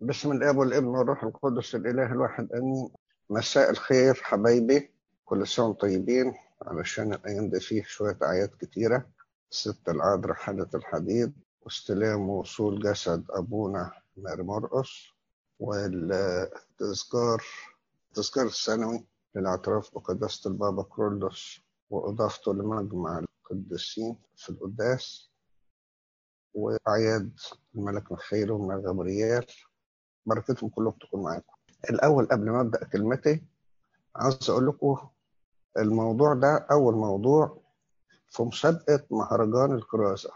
بسم الاب والابن والروح القدس الاله الواحد امين مساء الخير حبايبي كل سنة وأنتم طيبين علشان الأيام دي فيه شوية أعياد كتيرة ست العذراء حالة الحديد واستلام وصول جسد أبونا ماري مرقس والتذكار التذكار السنوي للاعتراف بقداسة البابا كرولوس وأضافته لمجمع القديسين في القداس وأعياد الملك مخيل ومن غبريال بركتهم كلهم تكون معاكم. الأول قبل ما أبدأ كلمتي عاوز أقول لكم الموضوع ده أول موضوع في مسابقة مهرجان الكرازة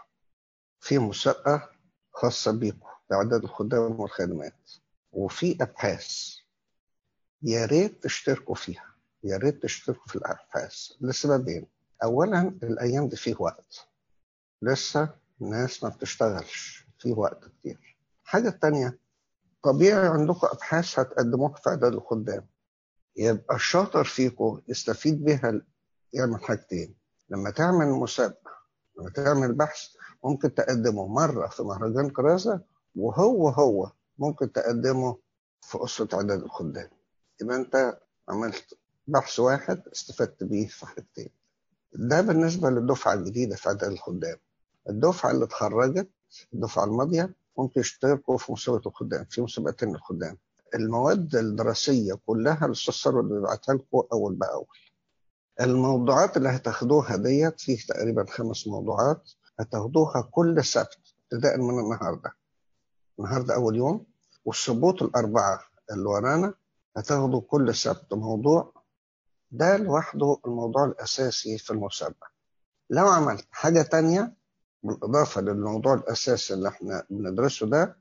في مسابقة خاصة بيكم بإعداد الخدام والخادمات وفي أبحاث. يا ريت تشتركوا فيها. يا ريت تشتركوا في الأبحاث. لسببين. أولا الأيام دي فيه وقت. لسه الناس ما بتشتغلش. فيه وقت كتير. الحاجة التانية طبيعي عندكم أبحاث هتقدموها في إعداد الخدام. يبقى الشاطر فيكم يستفيد بيها يعمل حاجتين. لما تعمل مسابقة لما تعمل بحث ممكن تقدمه مرة في مهرجان كرازة وهو هو ممكن تقدمه في أسرة إعداد الخدام. يبقى أنت عملت بحث واحد استفدت بيه في حاجتين. ده بالنسبة للدفعة الجديدة في إعداد الخدام. الدفعة اللي اتخرجت الدفعة الماضية ممكن يشتركوا في مسابقة الخدام في مسابقتين للخدام المواد الدراسية كلها الأستاذ ثروت بيبعتها لكم أول بأول. الموضوعات اللي هتاخدوها ديت فيه تقريبا خمس موضوعات هتاخدوها كل سبت ابتداء من النهارده. النهارده أول يوم. والسبوت الأربعة اللي ورانا هتاخدوا كل سبت موضوع. ده لوحده الموضوع الأساسي في المسابقة. لو عملت حاجة تانية بالإضافة للموضوع الأساسي اللي إحنا بندرسه ده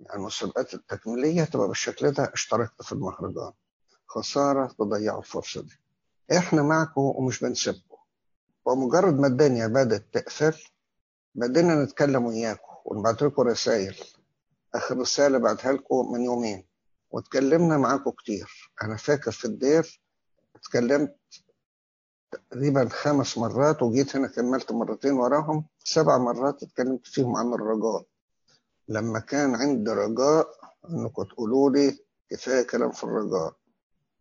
يعني المسابقات التكميلية تبقى بالشكل ده اشتركت في المهرجان خسارة تضيعوا الفرصة دي. إحنا معكم ومش بنسيبكم. ومجرد ما الدنيا بدأت تقفل بدينا نتكلم وياكم ونبعت لكم رسائل. آخر رسالة بعتها لكم من يومين. واتكلمنا معاكم كتير. أنا فاكر في الدير اتكلمت تقريبا خمس مرات وجيت هنا كملت مرتين وراهم. سبع مرات اتكلمت فيهم عن الرجاء. لما كان عندي رجاء انكم تقولوا لي كفاية كلام في الرجاء.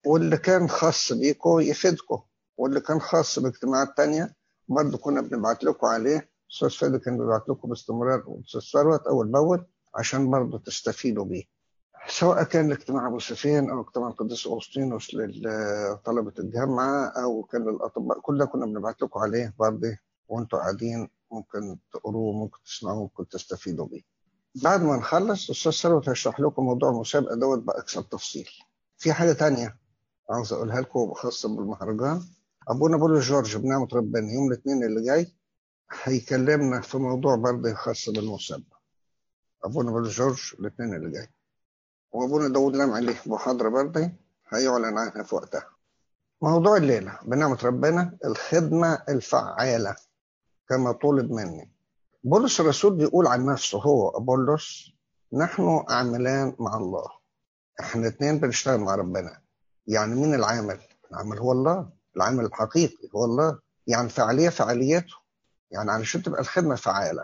واللي كان خاص بيكم يفيدكم واللي كان خاص باجتماعات تانية برضه كنا بنبعت لكم عليه. أستاذ فادي كان بيبعت لكم باستمرار واستاذ ثروت أول بأول عشان برضه تستفيدوا بيه. سواء كان الاجتماع أبو سفيان أو اجتماع القديس أغسطينوس لطلبة الجامعة أو كان للاطباء كل ده كنا بنبعت لكم عليه برضه وأنتوا قاعدين ممكن تقروه ممكن تسمعوه ممكن تستفيدوا بيه. بعد ما نخلص الاستاذ ثروت هيشرح لكم موضوع المسابقه دوت بأكثر تفصيل. في حاجة تانية عاوز أقولها لكم خاصه بالمهرجان ابونا بولو جورج بنعمة ربنا يوم الاثنين اللي جاي هيكلمنا في موضوع برضه خاص بالمسابقة. ابونا بولو جورج الاثنين اللي جاي. وأبونا داود لام عليه محاضره برضه هيعلن عنها في وقتها. موضوع الليلة بنعمة ربنا الخدمة الفعالة كما طلب مني. بولس الرسول بيقول عن نفسه هو أبولس نحن عاملان مع الله. إحنا اتنين بنشتغل مع ربنا. يعني مين العامل؟ العامل هو الله، العامل الحقيقي هو الله. يعني فعالية فعاليته. يعني علشان تبقى الخدمة فعالة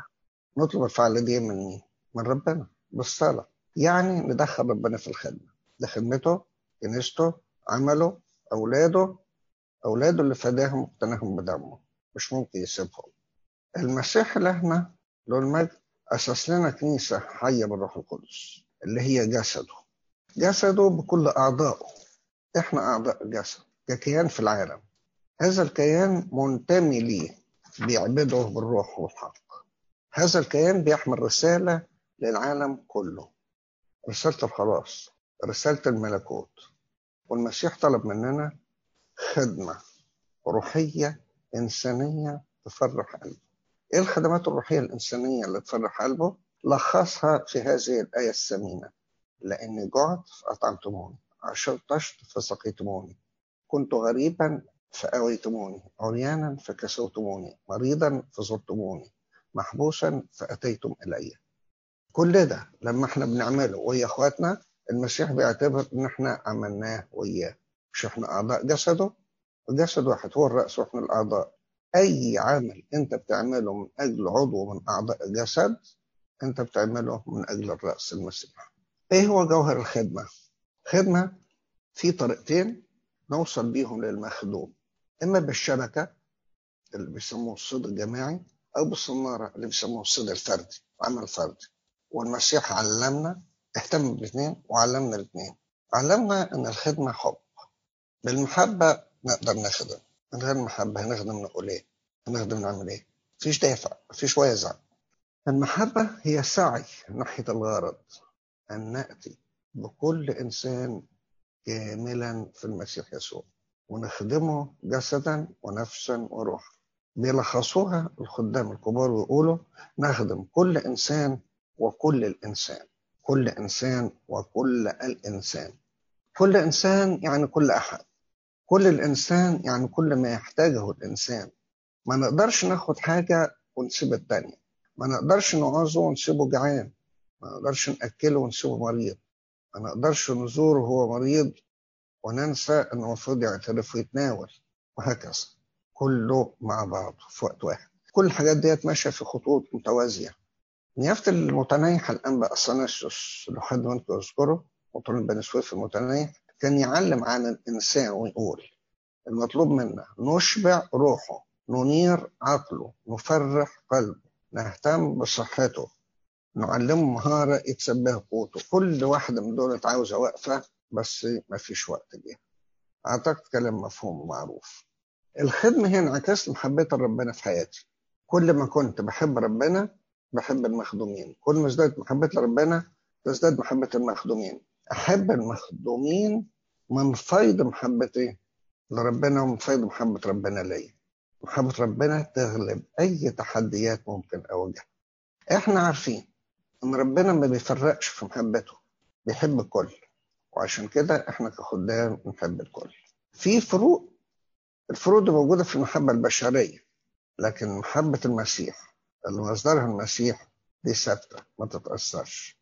نطلب الفعاليه دي من مين؟ من ربنا بالصلاه. يعني ندخل ربنا في الخدمة. ده خدمته كنيسته عمله أولاده أولاده اللي فداهم واقتناهم بدمه. مش ممكن يسيبهم. المسيح لهنا له المجد أسس لنا كنيسة حية بالروح القدس اللي هي جسده. جسده بكل أعضائه. إحنا أعضاء الجسد ككيان في العالم. هذا الكيان منتمي ليه بيعبده بالروح والحق. هذا الكيان بيحمل رسالة للعالم كله. رسالة الخلاص رسالة الملكوت. والمسيح طلب مننا خدمة روحية إنسانية تفرح قلبه. إيه الخدمات الروحية الإنسانية اللي تفرح قلبه؟ لخصها في هذه الآية الثمينة. لأني جعت فأطعمتموني عشرتشت فسقيتموني كنت غريبا فأويتموني عريانا فكسوتموني مريضا فزرتموني محبوسا فأتيتم إليّ. كل ده لما إحنا بنعمله ويا اخواتنا المسيح بيعتبر إن إحنا عملناه وياه. مش إحنا أعضاء جسده؟ الجسد واحد هو الرأس وإحنا الأعضاء. أي عمل أنت بتعمله من أجل عضو من أعضاء الجسد أنت بتعمله من أجل الرأس المسيح. إيه هو جوهر الخدمة؟ خدمة في طريقتين نوصل بيهم للمخدوم. إما بالشبكة اللي بيسموه الصيد الجماعي أو بالصنارة اللي بيسموه الصيد الفردي عمل فردي. والمسيح علمنا اهتم بالاثنين وعلمنا الاثنين. علمنا إن الخدمة حب. بالمحبة نقدر نخدم. من غير محبة هنخدم نقول إيه؟ هنخدم نعمل إيه؟ مفيش دافع مفيش وازع المحبة هي سعي ناحية الغرض أن نأتي بكل إنسان كاملا في المسيح يسوع ونخدمه جسدا ونفسا وروحا. بيلخصوها الخدام الكبار ويقولوا نخدم كل إنسان وكل الإنسان كل إنسان وكل الإنسان. كل إنسان يعني كل أحد. كل الإنسان يعني كل ما يحتاجه الإنسان. ما نقدرش ناخد حاجة ونسيب التانية. ما نقدرش نعوزه ونسيبه جعان. ما نقدرش نأكله ونسيبه مريض. ما نقدرش نزوره وهو مريض وننسى إنه المفروض يعترف ويتناول. وهكذا. كله مع بعض في وقت واحد. كل الحاجات ديت ماشية في خطوط متوازية. نيافة المتنيح الانبا اثناسيوس لو حد منكم يذكره مطران بني سويف المتنيح كان يعلم عن الانسان ويقول المطلوب منا نشبع روحه ننير عقله نفرح قلبه نهتم بصحته نعلمه مهارة يكسب بها قوته. كل واحدة من دول عاوزة وقفة بس ما فيش وقت ليها. أعتقد كلام مفهوم ومعروف. الخدمة هي انعكاس محبة ربنا في حياتي. كل ما كنت بحب ربنا بحب المخدومين. كل ما ازدادت محبة لربنا تزداد محبة المخدومين. أحب المخدومين من فيض محبتي لربنا ومن فيض محبة ربنا ليا محبة ربنا تغلب أي تحديات ممكن أواجهها. إحنا عارفين إن ربنا ما بيفرقش في محبته. بيحب الكل. وعشان كده إحنا كخدام بنحب الكل. في فروق الفروق دي موجودة في المحبة البشرية. لكن محبة المسيح اللي مصدرها المسيح دي ثابتة ما تتأثرش.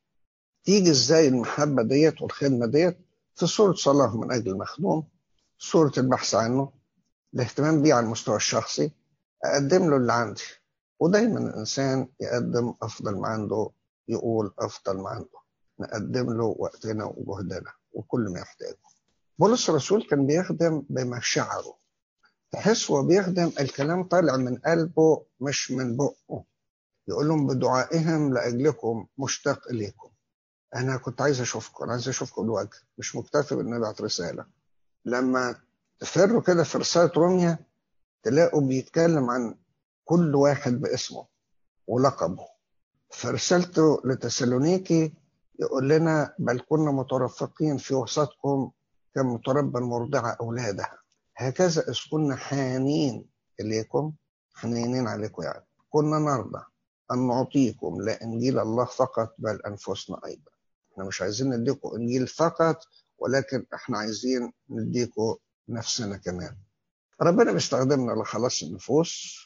تيجي إزاي المحبة ديت والخدمة ديت؟ في صورة صلاة من أجل المخدوم صورة البحث عنه الاهتمام بيه على المستوى الشخصي أقدم له اللي عندي. ودايما الإنسان يقدم أفضل ما عنده يقول أفضل ما عنده. نقدم له وقتنا وجهدنا وكل ما يحتاجه. بولس الرسول كان بيخدم بمشاعره. تحس هو بيخدم الكلام طالع من قلبه مش من بقه. يقول لهم بدعائهم لأجلكم مشتاق إليكم. أنا كنت عايز أشوفكم أنا عايز أشوفكم الوجه مش مكتفي بإن أبعت رسالة. لما تفروا كده في رسالة روميا تلاقوا بيتكلم عن كل واحد باسمه ولقبه. فرسالته لتسالونيكي يقول لنا بل كنا مترفقين في وسطكم كمتربى المرضعة أولادها. هكذا إذ كنا حانين إليكم حنينين عليكم يعني. كنا نرضى أن نعطيكم لا إنجيل الله فقط بل أنفسنا أيضا. إحنا مش عايزين نديكم إنجيل فقط ولكن إحنا عايزين نديكم نفسنا كمان. ربنا بيستخدمنا لخلاص النفوس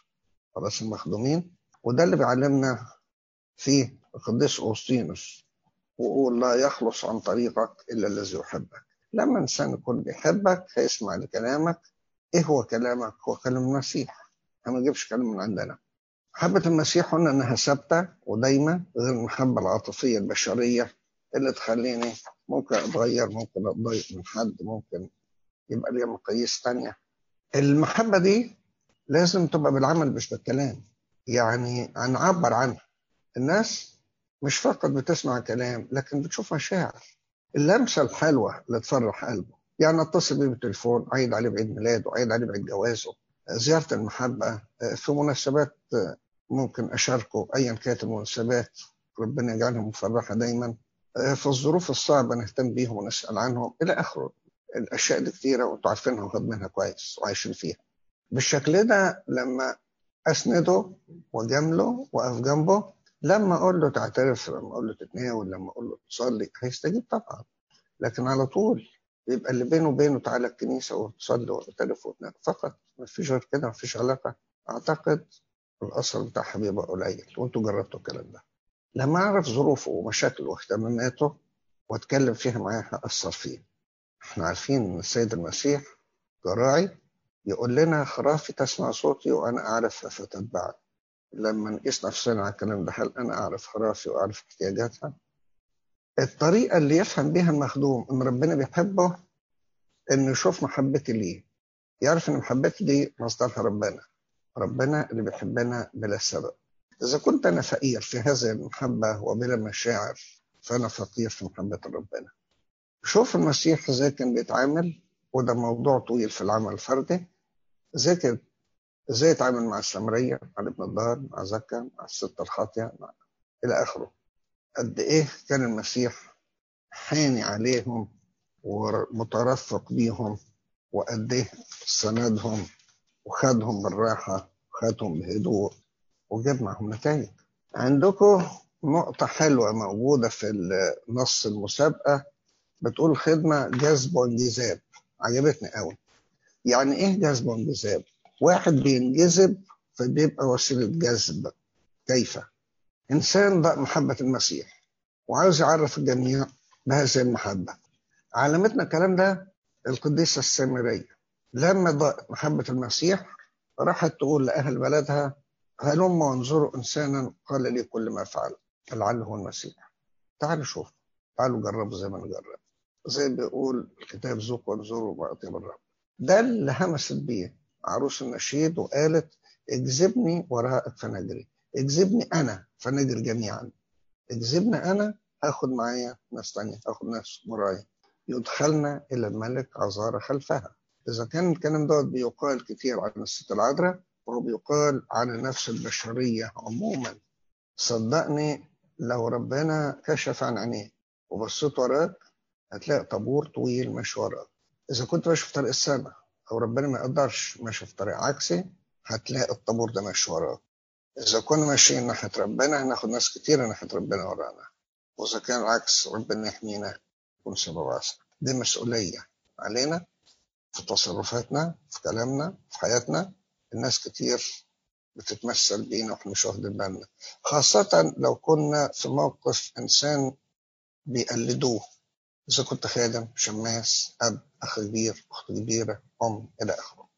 خلاص المخدومين وده اللي بيعلمنا فيه القديس أوسطينوس وقول لا يخلص عن طريقك إلا الذي يحبك. لما إنسان يكون بيحبك هيسمع لكلامك. إيه هو كلامك؟ هو كلام المسيح. ما نجيبش كلام من عندنا. محبة المسيح قلنا إنها ثابتة ودايما غير المحبة العاطفية البشرية اللي تخليني ممكن أتغير ممكن أتضايق من حد ممكن يبقى ليا مقاييس تانية. المحبة دي لازم تبقى بالعمل مش بالكلام. يعني هنعبر عنها. الناس مش فقط بتسمع كلام لكن بتشوف مشاعر. اللمسة الحلوة اللي تفرح قلبه. يعني اتصل بيه بالتليفون عيد عليه بعيد ميلاده عيد عليه بعيد جوازه. زيارة المحبة في مناسبات ممكن أشاركه أيا كانت المناسبات. ربنا يجعلها مفرحة دايما. في الظروف الصعبة نهتم بيهم ونسأل عنهم. إلى آخره الأشياء دي كتيرة وأنتوا عارفينها وخدمينها كويس وعايشين فيها. بالشكل ده لما أسنده وجامله وأقف جنبه لما أقول له تعترف لما أقول له تتناول لما أقول له تصلي هيستجيب طبعا. لكن على طول يبقى اللي بينه وبينه تعالى الكنيسة وتصلي واعترف وتنام. فقط ما فيش غير كده ما فيش علاقة. أعتقد الأثر بتاعها بيبقى قليل. وأنتوا جربتوا الكلام ده. لما أعرف ظروفه ومشاكله واهتماماته وأتكلم فيها معاه هأثر فيه. إحنا عارفين إن السيد المسيح كراعي يقول لنا خرافي تسمع صوتي وأنا أعرف فتتبعني لما نقيس نفسنا على الكلام ده هل أنا أعرف خرافي وأعرف احتياجاتها؟ الطريقة اللي يفهم بيها المخدوم إن ربنا بيحبه إنه يشوف محبتي ليه. يعرف إن محبتي دي مصدرها ربنا ربنا اللي بيحبنا بلا سبب. إذا كنت أنا فقير في هذه المحبة وبلا مشاعر فأنا فقير في محبة ربنا. شوف المسيح إزاي كان بيتعامل وده موضوع طويل في العمل الفردي إزاي كان إزاي يتعامل مع السامرية مع ابن الدار مع زكا مع الست الخاطية مع إلى آخره؟ قد إيه كان المسيح حاني عليهم ومترفق بيهم وقد إيه سندهم وخدهم بالراحة وخدهم بهدوء وجاب معهم نتائج؟ عندكم نقطة حلوة موجودة في نص المسابقة بتقول خدمة جذب وانجذاب. عجبتني قوي. يعني إيه جذب وانجذاب؟ واحد بينجذب فبيبقى وسيلة جذب. كيف؟ إنسان ضاء محبة المسيح وعاوز يعرف الجميع بهذه المحبة. علمتنا الكلام ده القديسة السامرية. لما ضاء محبة المسيح راحت تقول لأهل بلدها هلم وانظروا إنسانا؟ قال لي كل ما فعل لعله المسيح. تعالوا شوف تعالوا جربوا زي ما نجرب. زي ما بيقول الكتاب ذوق وانظروا ما أطيب الرب ده اللي همست بيه عروس النشيد وقالت اجذبني وراءك فنجري اجذبني أنا فنجري جميعا اجذبني أنا هاخد معايا ناس تانية هاخد ناس ورايا. يدخلنا إلى الملك عذارى خلفها. إذا كان الكلام دوت بيقال كتير عن الست العذراء وهو بيقال عن النفس البشرية عموما. صدقني لو ربنا كشف عن عينيه وبصيت وراك هتلاقي طابور طويل ماشي وراك إذا كنت ماشي في طريق السماء أو ربنا ما يقدرش ماشي في طريق عكسي هتلاقي الطابور ده ماشي وراك. إذا كنا ماشيين ناحية ربنا هناخد ناس كتير ناحية ربنا ورانا. وإذا كان العكس ربنا يحمينا يكون سبب واسع دي مسؤولية علينا في تصرفاتنا في كلامنا في حياتنا. الناس كتير بتتمثل بينا وإحنا مش واخدين بالنا. خاصة لو كنا في موقف إنسان بيقلدوه. إذا كنت خادم شماس أب أخ كبير أخت كبيرة أم إلى آخره.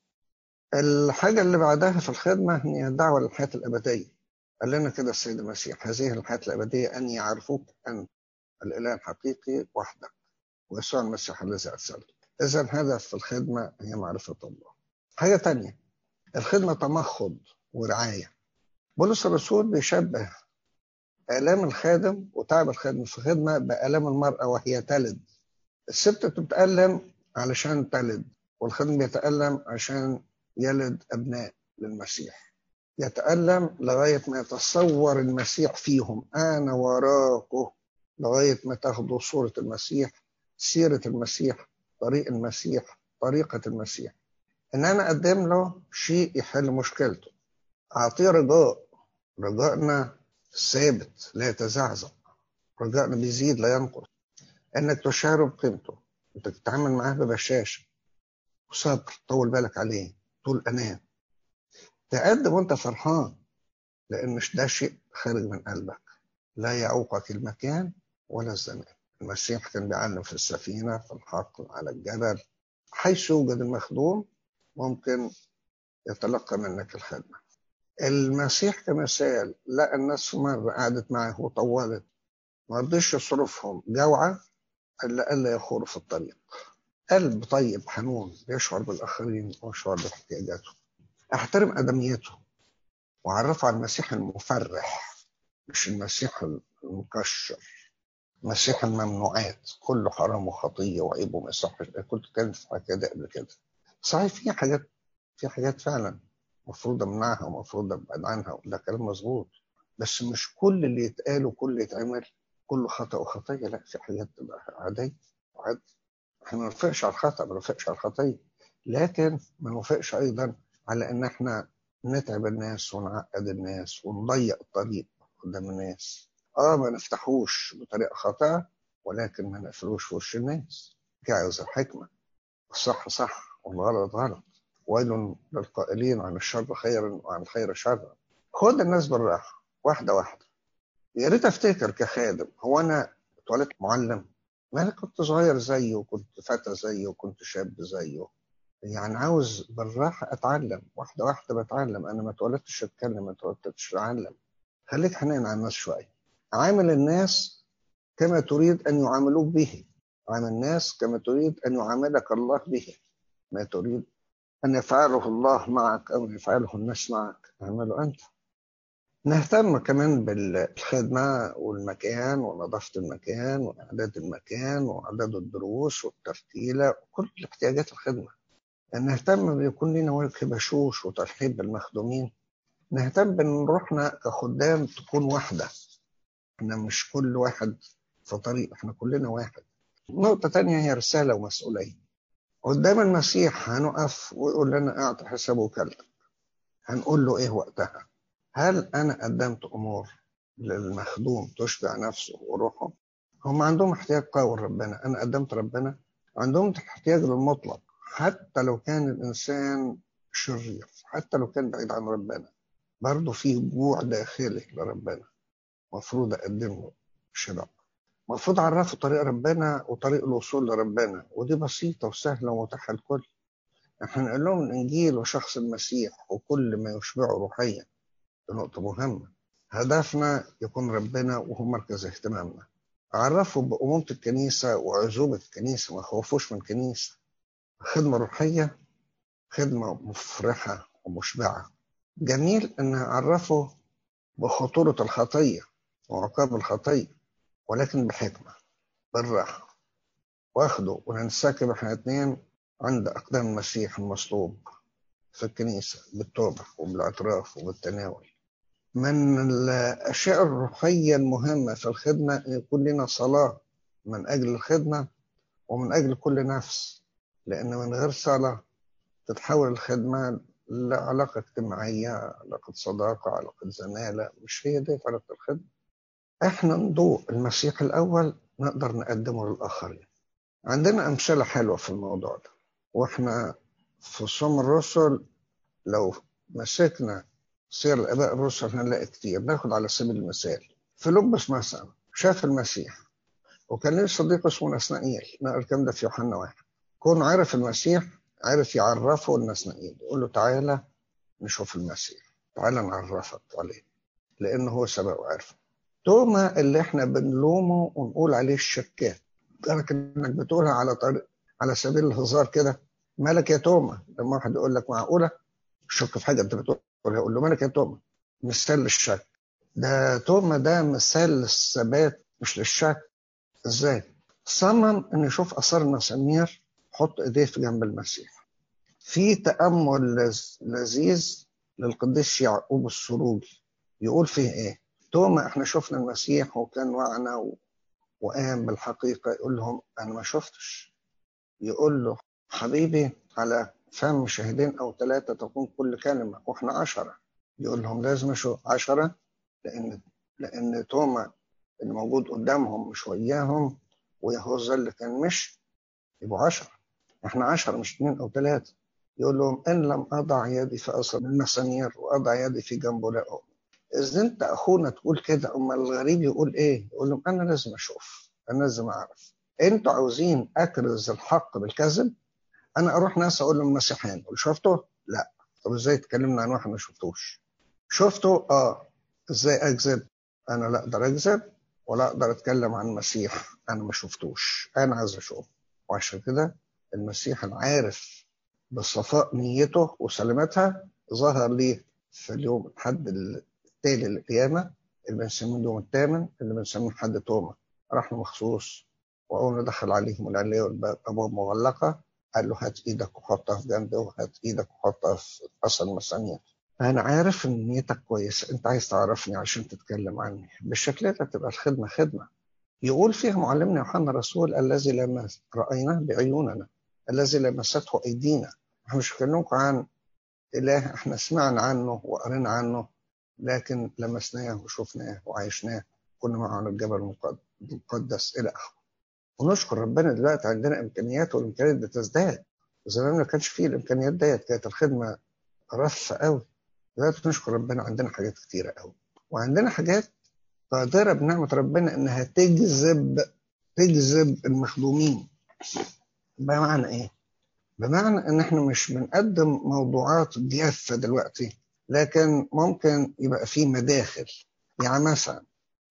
الحاجة اللي بعدها في الخدمة هي الدعوة للحياة الأبدية. قال لنا كده السيد المسيح هذه الحياة الأبدية أن يعرفوك أنت الإله الحقيقي وحدك. ويسوع المسيح الذي أرسلك. إذا الهدف في الخدمة هي معرفة الله. حاجة تانية الخدمة تمخض ورعاية. بولس الرسول بيشبه آلام الخادم وتعب الخادم في الخدمة بآلام المرأة وهي تلد. الست بتتألم علشان تلد والخادم بيتألم عشان يلد أبناء للمسيح. يتألم لغاية ما يتصور المسيح فيهم. أنا وراكم لغاية ما تاخدوا صورة المسيح سيرة المسيح طريق المسيح طريقة المسيح. إن أنا أقدم له شيء يحل مشكلته. أعطيه رجاء. رجائنا ثابت لا يتزعزع. رجائنا بيزيد لا ينقص. انك تشعره بقيمته أنت تتعامل معاه ببشاشه وصبر طول بالك عليه. طول أمان. تقدم وأنت فرحان لأن مش ده شيء خارج من قلبك. لا يعوقك المكان ولا الزمان. المسيح كان بيعلم في السفينة في الحقل على الجبل. حيث يوجد المخدوم ممكن يتلقى منك الخدمة. المسيح كمثال لقى الناس مرة قعدت معاه وطولت ما رضيش يصرفهم. جوعة إلا ألا يخوروا في الطريق. قلب طيب حنون يشعر بالآخرين ويشعر باحتياجاتهم أحترم أدميته. وعرفه على المسيح المفرح مش المسيح المكشر. مسيح الممنوعات. كله حرام وخطية وعيب وما يصحش كنت كانت في كده قبل كده. صحيح في حاجات في حاجات فعلا المفروض أمنعها ومفروض أبعد عنها وده كلام مظبوط. بس مش كل اللي يتقال وكل اللي يتعمل كله خطأ وخطية لا في حاجات تبقى عادية وعادي إحنا ما نوافقش على الخطأ ما نوافقش على الخطية لكن ما نوافقش أيضا على إن إحنا نتعب الناس ونعقد الناس ونضيق الطريق قدام الناس. آه ما نفتحوش بطريقة خاطئة ولكن ما نقفلوش في وش الناس. دي عاوزه الحكمه الصح صح والغلط غلط. ويل للقائلين عن الشر خيرا وعن الخير شرا خد الناس بالراحة واحدة واحدة. يا ريت أفتكر كخادم. هو أنا اتولدت معلم. ما أنا كنت صغير زيه وكنت فتى زيه وكنت شاب زيه. يعني عاوز بالراحة أتعلم. واحدة واحدة بتعلم. أنا ما اتولدتش أتكلم ما اتولدتش أتعلم. خليك حنين على الناس شوية. عامل الناس كما تريد أن يعاملوك به. عامل الناس كما تريد أن يعاملك الله به. ما تريد أن يفعله الله معك أو يفعله الناس معك. أعمله أنت. نهتم كمان بالخدمة والمكان ونظافة المكان وإعداد المكان وإعداد الدروس والترتيلة وكل احتياجات الخدمة. نهتم بيكون لنا وجه بشوش وترحيب بالمخدومين. نهتم بأن روحنا كخدام تكون واحدة. إحنا مش كل واحد في طريق إحنا كلنا واحد. نقطة تانية هي رسالة ومسؤولية. قدام المسيح هنقف ويقول لنا اعطي حساب وكلك هنقول له إيه وقتها؟ هل أنا قدمت أمور للمخدوم تشبع نفسه وروحه؟ هم عندهم احتياج قوي لربنا. أنا قدمت ربنا. عندهم احتياج للمطلق. حتى لو كان الإنسان شرير حتى لو كان بعيد عن ربنا برضه في جوع داخلي لربنا. المفروض اقدم له شراء. المفروض اعرفه طريق ربنا وطريق الوصول لربنا ودي بسيطة وسهلة ومتاحه الكل إحنا نقول لهم الإنجيل وشخص المسيح وكل ما يشبعه روحيا. دي نقطة مهمة. هدفنا يكون ربنا وهو مركز اهتمامنا. عرفوا بأمومة الكنيسة وعزوبة الكنيسة ما خوفوش من الكنيسة خدمة روحية خدمة مفرحة ومشبعة. جميل أن عرفوا بخطورة الخطية وعقاب الخطية. ولكن بحكمة بالراحة. واخده وننسكب إحنا اتنين عند أقدام المسيح المصلوب في الكنيسة بالتوبة وبالاعتراف وبالتناول. من الأشياء الروحية المهمة في الخدمة أن يكون لنا صلاة من أجل الخدمة ومن أجل كل نفس لأن من غير صلاة تتحول الخدمة لعلاقة اجتماعية علاقة صداقة علاقة زمالة مش هي دي علاقة الخدمة. إحنا نضوء المسيح الأول نقدر نقدمه للآخرين. عندنا أمثلة حلوة في الموضوع ده. وإحنا في صوم الرسل لو مسكنا سير الآباء الرسل هنلاقي كتير. ناخد على سبيل المثال. فيلبس مثلا شاف المسيح. وكان له صديق اسمه نسنائيل. نقرا الكلام ده في يوحنا واحد. كون عرف المسيح عرف يعرفه لنسنائيل يقول له تعالى نشوف المسيح. تعالى نعرفك عليه. لأنه هو سبق وعرفه توما اللي إحنا بنلومه ونقول عليه الشكاك لك انك بتقولها على طريق على سبيل الهزار كده مالك يا توما لما واحد يقول لك معقولة شك في حاجة انت بتقولها يقول له مالك يا توما مثال للشك. ده توما ده مثال للثبات مش للشك. إزاي؟ صمم إن يشوف آثار المسامير حط إيديه في جنب المسيح. في تأمل لذيذ للقديس يعقوب السروجي يقول فيه إيه؟ توما إحنا شفنا المسيح وكان معنا و... وقام بالحقيقة يقول لهم أنا ما شفتش. يقول له حبيبي على فم شاهدين أو ثلاثة تكون كل كلمة وإحنا عشرة. يقول لهم لازم أشوف عشرة؟ لأن لأن توما اللي موجود قدامهم مش وياهم ويهوذا اللي كان مش يبقوا عشرة. إحنا عشرة مش اثنين أو ثلاثة يقول لهم إن لم أضع يدي في اصل المسامير وأضع يدي في جنبه لا اؤمن اذا أنت أخونا تقول كده اما الغريب يقول إيه؟ يقول لهم أنا لازم أشوف أنا لازم أعرف. أنتوا عاوزين أكرز الحق بالكذب؟ أنا أروح ناس أقول لهم مسيحيين أقول شفته لا. طب إزاي تكلمنا عن واحد ما شفتوش؟ شفته آه. إزاي أكذب؟ أنا لا أقدر أكذب ولا أقدر أتكلم عن المسيح أنا ما شفتوش. أنا عايز أشوف. وعشان كده المسيح العارف بصفاء نيته وسلامتها ظهر لي في اليوم الحد التالي للقيامة اللي بنسميه اليوم الثامن اللي بنسميه حد توما راح مخصوص. واول ما دخل عليهم العلية والابواب مغلقة. قال له هات إيدك وحطها في جنبي وهات إيدك وحطها في أصل المسامير أنا عارف إن نيتك كويسة. أنت عايز تعرفني عشان تتكلم عني. بالشكل ده تبقى الخدمة خدمة. يقول فيها معلمنا يوحنا الرسول الذي لما رايناه بعيوننا الذي لمسته أيدينا. إحنا مش بكلمكم عن إله إحنا سمعنا عنه وقرينا عنه. لكن لمسناه وشفناه وعايشناه كنا معه على الجبل المقدس إلى آخره. ونشكر ربنا دلوقتي عندنا إمكانيات والإمكانيات بتزداد. زمان ما كانش فيه الإمكانيات ديت كانت الخدمة رفة قوي. دلوقتي نشكر ربنا عندنا حاجات كتيرة قوي. وعندنا حاجات قادرة بنعمة ربنا إنها تجذب تجذب المخدومين. بمعنى إيه؟ بمعنى إن إحنا مش بنقدم موضوعات جافة دلوقتي. لكن ممكن يبقى في مداخل. يعني مثلا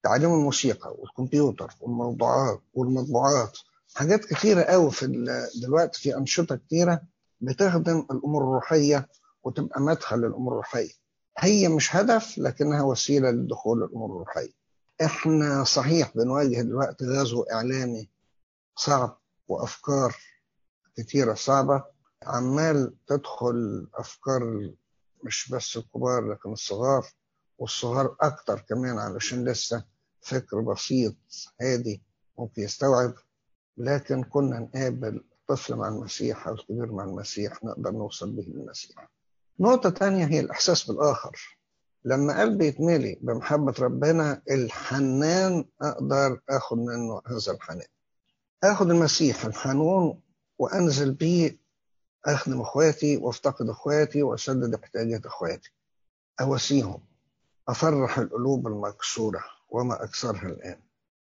تعليم الموسيقى والكمبيوتر والموضوعات والمطبوعات حاجات كتيرة قوي في دلوقتي في أنشطة كتيرة بتخدم الأمور الروحية وتبقى مدخل للأمور الروحية. هي مش هدف لكنها وسيلة للدخول للأمور الروحية. إحنا صحيح بنواجه دلوقتي غزو إعلامي صعب وأفكار كتيرة صعبة. عمال تدخل أفكار مش بس الكبار لكن الصغار والصغار أكتر كمان علشان لسه فكر بسيط هادي ممكن يستوعب. لكن كنا نقابل الطفل مع المسيح أو الكبير مع المسيح نقدر نوصل به للمسيح. نقطة تانية هي الإحساس بالآخر. لما قلبي يتملي بمحبة ربنا الحنان أقدر أخذ منه هذا الحنان. أخذ المسيح الحنون وأنزل بيه أخدم إخواتي وأفتقد إخواتي وأسدد احتياجات إخواتي. أواسيهم. أفرح القلوب المكسورة وما أكثرها الآن.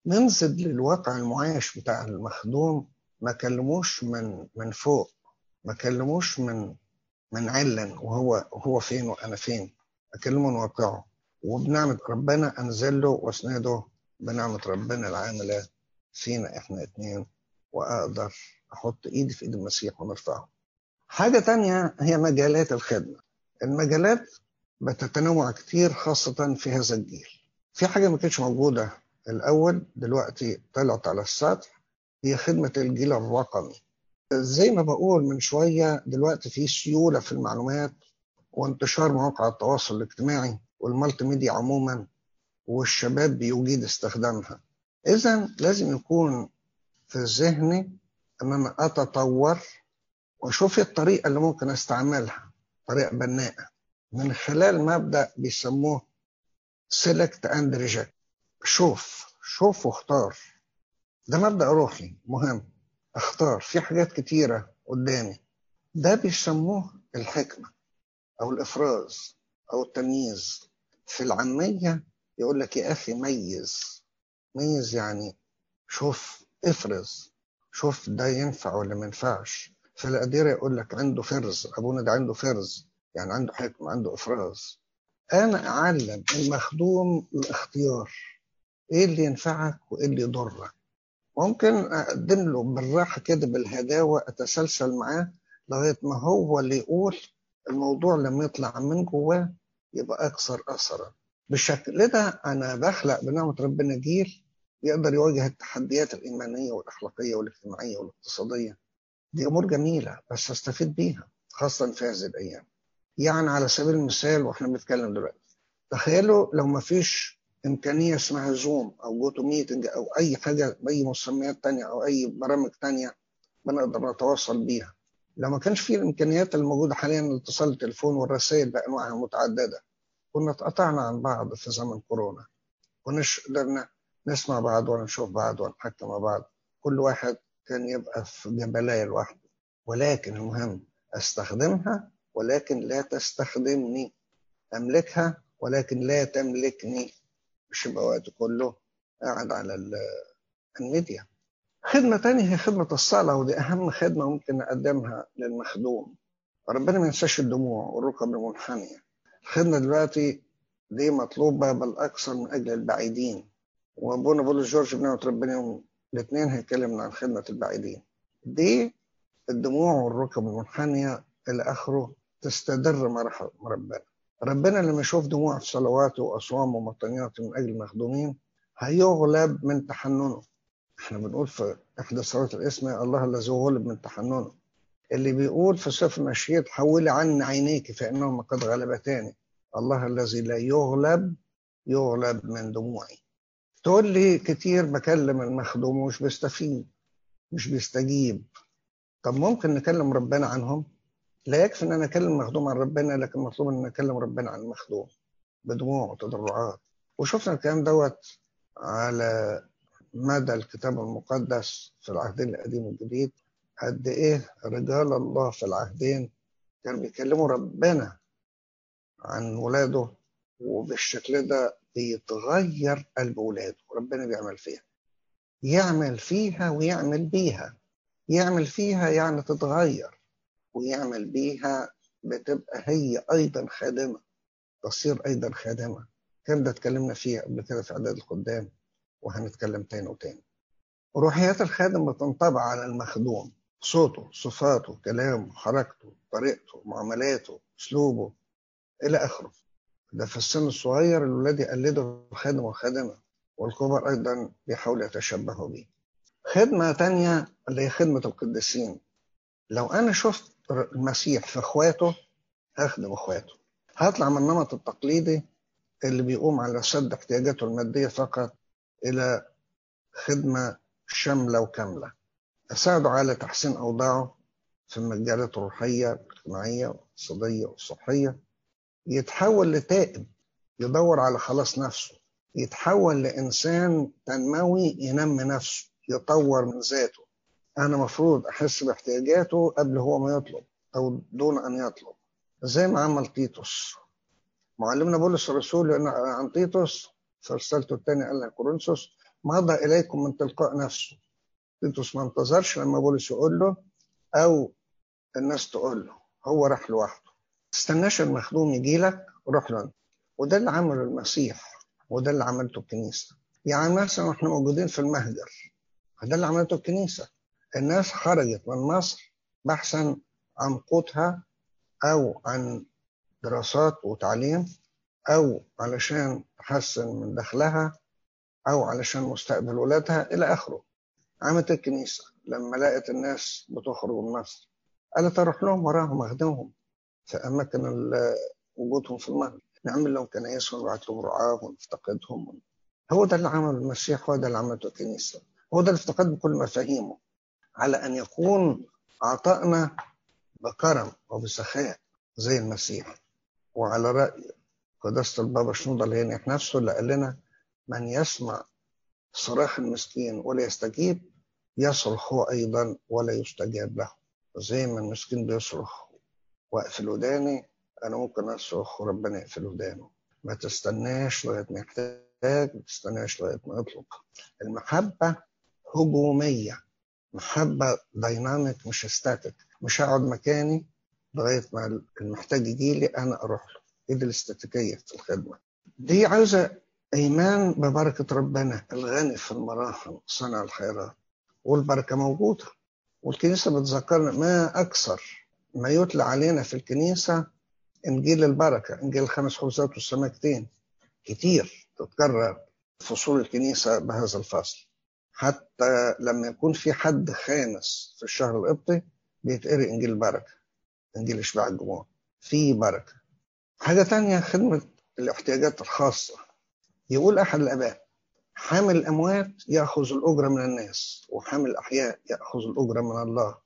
ننزل للواقع المعايش بتاع المخدوم. ما كلموش من من فوق. ما كلموش من من علن وهو هو فين وأنا فين. اكلمه من واقعه وبنعمة ربنا انزل له واسنده بنعمة ربنا العاملة فينا إحنا اتنين. وأقدر أحط إيدي في إيد المسيح ونرفعه. حاجة تانية هي مجالات الخدمة. المجالات بتتنوع كتير خاصة في هذا الجيل. في حاجة ما كانتش موجودة الأول دلوقتي طلعت على السطح هي خدمة الجيل الرقمي. زي ما بقول من شوية دلوقتي في سيولة في المعلومات وانتشار مواقع التواصل الاجتماعي والمالتي ميديا عموما والشباب بيجيد استخدامها. إذا لازم يكون في ذهني أن أنا أتطور وأشوف الطريقة اللي ممكن أستعملها. طريقة بناءة من خلال مبدأ بيسموه select and reject. شوف. شوف واختار. ده مبدأ روحي. مهم. اختار. في حاجات كتيرة قدامي. ده بيسموه الحكمة أو الإفراز أو التمييز. في العامية يقول لك يا أخي ميز. ميز يعني شوف افرز. شوف ده ينفع ولا ما ينفعش. في القديرة يقول لك عنده فرز أبونا ده عنده فرز يعني عنده حكمة عنده إفراز. أنا أعلم المخدوم الاختيار إيه اللي ينفعك وإيه اللي يضرك. ممكن أقدم له بالراحة كده بالهداوة أتسلسل معاه لغاية ما هو اللي يقول الموضوع لما يطلع من جواه يبقى أكثر أثرا. بالشكل ده أنا بخلق بنعمة ربنا جيل يقدر يواجه التحديات الإيمانية والأخلاقية والاجتماعية والاقتصادية. دي أمور جميلة بس أستفيد بيها خاصة في هذه الأيام. يعني على سبيل المثال وإحنا بنتكلم دلوقتي تخيلوا لو ما فيش إمكانية اسمها Zoom أو GoToMeeting أو أي حاجة بأي مسميات تانية أو أي برامج تانية بنقدر نتواصل بيها. لو ما كانش في الإمكانيات الموجودة حاليا الاتصال التليفون والرسائل بأنواعها المتعددة كنا اتقطعنا عن بعض في زمن كورونا. كناش قدرنا نسمع بعض ولا نشوف بعض ولا نحكي مع بعض. كل واحد كان يبقى في جبلاية لوحده ولكن المهم أستخدمها ولكن لا تستخدمني. أملكها ولكن لا تملكني. مش يبقى وقت كله قاعد على الميديا. خدمة تانية هي خدمة الصلاة ودي أهم خدمة ممكن نقدمها للمخدوم. ربنا ما ينساش الدموع والركب المنحنية. الخدمة دلوقتي دي مطلوبة بل أكثر من أجل البعيدين. وأبونا بولس جورج بنعمة ربنا يوم الاثنين هيتكلم عن خدمة البعيدين. دي الدموع والركب المنحنية إلى آخره تستدر مع ربنا ربنا لما يشوف دموع في صلواته وأصوامه ومطنياته من أجل المخدومين هيغلب من تحننه. إحنا بنقول في إحدى صلوات الاسم الله الذي غلب من تحننه. اللي بيقول في سفر النشيد حولي عني عينيك فإنهما قد غلبتاني الله الذي لا يغلب يغلب من دموعي. تقول لي كتير بكلم المخدوم ومش بيستفيد مش بيستجيب. طب ممكن نكلم ربنا عنهم؟ لا يكفي إن أنا أكلم المخدوم عن ربنا لكن مطلوب إن أكلم ربنا عن المخدوم بدموع وتضرعات. وشفنا الكلام دوت على مدى الكتاب المقدس في العهدين القديم والجديد قد إيه رجال الله في العهدين كانوا بيكلموا ربنا عن ولاده وبالشكل ده بيتغير قلب ولاده ربنا بيعمل فيها. يعمل فيها ويعمل بيها. يعمل فيها يعني تتغير ويعمل بيها بتبقى هي أيضا خادمة تصير أيضا خادمة. كان ده اتكلمنا فيه قبل كده في إعداد الخدام وهنتكلم تاني وتاني. روحيات الخادم بتنطبع على المخدوم صوته صفاته كلامه حركته طريقته معاملاته أسلوبه إلى آخره. ده في السن الصغير الولاد يقلدوا الخادم والخادمة والكبار أيضا بيحاولوا يتشبهوا بيه. خدمة تانية اللي هي خدمة القديسين. لو أنا شفت المسيح في إخواته هخدم إخواته. هطلع من النمط التقليدي اللي بيقوم على سد احتياجاته المادية فقط إلى خدمة شاملة وكاملة. أساعده على تحسين أوضاعه في المجالات الروحية والاجتماعية والاقتصادية والصحية يتحول لتائب يدور على خلاص نفسه. يتحول لإنسان تنموي ينمي نفسه يطور من ذاته. أنا مفروض أحس باحتياجاته قبل هو ما يطلب أو دون أن يطلب. زي ما عمل تيتوس. معلمنا بولس الرسول عن تيتوس في رسالته الثانية قال لها كورنثوس مضى إليكم من تلقاء نفسه. تيتوس ما انتظرش لما بولس يقول له أو الناس تقول له هو راح لوحده. تستناش المخدوم يجي لك روح له وده اللي عمله المسيح وده اللي عملته الكنيسة. يعني مثلا وإحنا موجودين في المهجر ده اللي عملته الكنيسة. الناس خرجت من مصر بحثا عن قوتها أو عن دراسات وتعليم أو علشان تحسن من دخلها أو علشان مستقبل ولادها إلى آخره. عملت الكنيسة لما لقت الناس بتخرج من مصر. قالت أروح لهم وراهم أخدمهم. في أماكن وجودهم في المهد نعمل لهم كنايس ونبعت لهم رعاة ونفتقدهم. هو ده اللي عمله المسيح هو ده اللي عملته الكنيسة. هو ده الافتقاد بكل مفاهيمه على أن يكون عطائنا بكرم وبسخاء زي المسيح. وعلى رأي قداسة البابا شنودة اللي نفسه اللي قال لنا من يسمع صراخ المسكين ولا يستجيب يصرخ هو أيضا ولا يستجاب له. زي ما المسكين بيصرخ واقفل وداني أنا ممكن أصرخ وربنا يقفل ودانه. ما تستناش لغاية ما يحتاج ما تستناش لغاية ما يطلب. المحبة هجومية محبة dynamic مش static مش هقعد مكاني لغاية ما المحتاج يجي لي أنا أروح له. إيه دي الاستاتيكية في الخدمة. دي عايزة إيمان ببركة ربنا الغني في المراحم صنع الخيرات. والبركة موجودة. والكنيسة بتذكرنا ما أكثر. ما يتلى علينا في الكنيسة إنجيل البركة إنجيل الخمس خبزات والسمكتين. كتير تتكرر فصول الكنيسة بهذا الفصل. حتى لما يكون في حد خامس في الشهر القبطي بيتقري إنجيل البركة إنجيل إشباع الجموع. في بركة. حاجة تانية خدمة الاحتياجات الخاصة. يقول أحد الآباء حامل الأموات يأخذ الأجرة من الناس وحامل الأحياء يأخذ الأجرة من الله.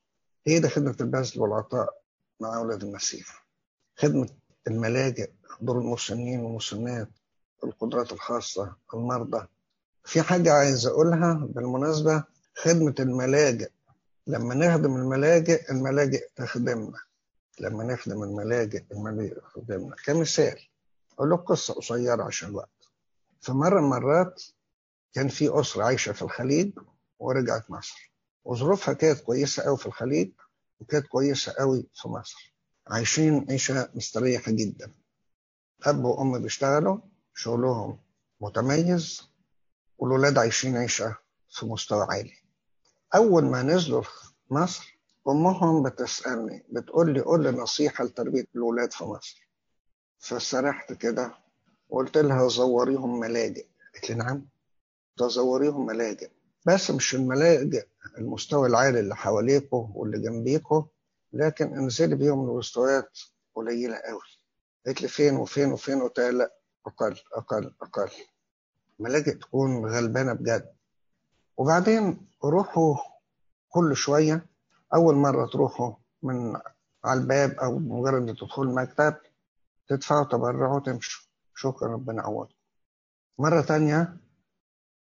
هي ده خدمة البذل والعطاء. مع أولاد المسيح. خدمة الملاجئ دور المسنين والمسنات القدرات الخاصة المرضى. في حاجة عايز أقولها بالمناسبة خدمة الملاجئ. لما نخدم الملاجئ الملاجئ تخدمنا. لما نخدم الملاجئ الملاجئ تخدمنا. كمثال أقول لك قصة قصيرة عشان الوقت. في مرة من المرات كان في أسرة عايشة في الخليج ورجعت مصر. وظروفها كانت كويسة أوي في الخليج وكانت كويسة أوي في مصر. عايشين عيشة مستريحة جدا. أب وأم بيشتغلوا شغلهم متميز والولاد عايشين عيشة في مستوى عالي. أول ما نزلوا مصر أمهم بتسألني بتقول لي قول لي نصيحة لتربية الولاد في مصر. فسرحت كده وقلت لها زوريهم ملاجئ. قالت لي نعم تزوريهم ملاجئ. بس مش الملاجئ المستوى العالي اللي حواليكوا واللي جنبيكوا لكن انزلي بيهم لمستويات قليلة قوي. قالت لي فين وفين وفين؟ قلت لا أقل أقل أقل. ملاجئ تكون غلبانة بجد. وبعدين روحوا كل شوية. أول مرة تروحوا من على الباب أو مجرد ما تدخلوا المكتب تدفعوا تبرعوا وتمشوا. شكرا ربنا عوضكم مرة تانية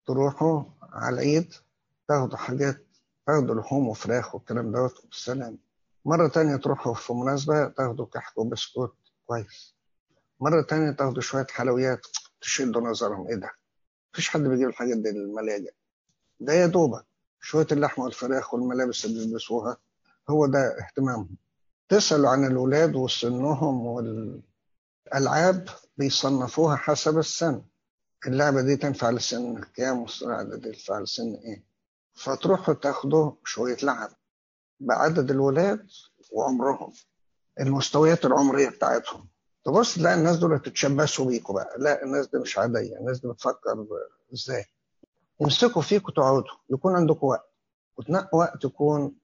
تروحوا على العيد تاخدوا حاجات تاخدوا لحوم وفراخ والكلام دوت والسلام مرة تانية تروحوا في مناسبة تاخدوا كحك وبسكوت كويس. مرة تانية تاخدوا شوية حلويات تشدوا نظرهم. إيه ده؟ مفيش حد بيجيب الحاجات دي للملاجئ. ده يا دوبك شوية اللحمة والفراخ والملابس اللي بيلبسوها هو ده اهتمامهم. تسألوا عن الولاد وسنهم ألعاب بيصنفوها حسب السن. اللعبة دي تنفع لسن كام والصراع دي تنفع لسن إيه؟ فتروحوا تاخدوا شوية لعب بعدد الولاد وعمرهم المستويات العمرية بتاعتهم. تبص تلاقي الناس دول تتشبثوا بيكوا بقى. لا الناس دي مش عادية. الناس دي بتفكر إزاي؟ يمسكوا فيكوا تقعدوا يكون عندكم وقت. وتنقوا وقت يكون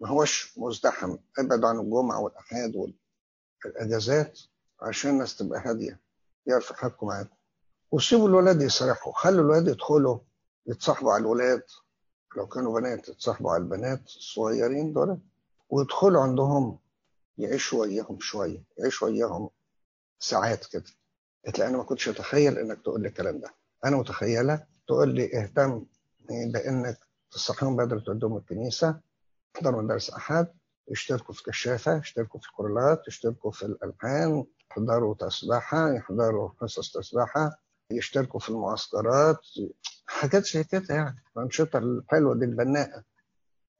ما هوش مزدحم. أبعدوا عن الجمعة والأحاد والأجازات عشان الناس تبقى هادية. يعرفوا يحكوا معاكم. وسيبوا الولاد يسرحوا خلوا الولاد يدخلوا يتصاحبوا على الولاد. لو كانوا بنات يتصاحبوا على البنات الصغيرين دول ويدخلوا عندهم يعيشوا وياهم شوية يعيشوا وياهم ساعات كده. قلت أنا ما كنتش أتخيل إنك تقول لي الكلام ده. أنا متخيلة تقول لي اهتم بإنك تصحيهم بدري توديهم الكنيسة يحضروا مدارس أحد يشتركوا في كشافة يشتركوا في الكورلات يشتركوا في الألحان يحضروا تسبحة يحضروا حصص تسبحة. يشتركوا في المعسكرات. حاجات زي كده يعني الأنشطة الحلوة دي البناءة.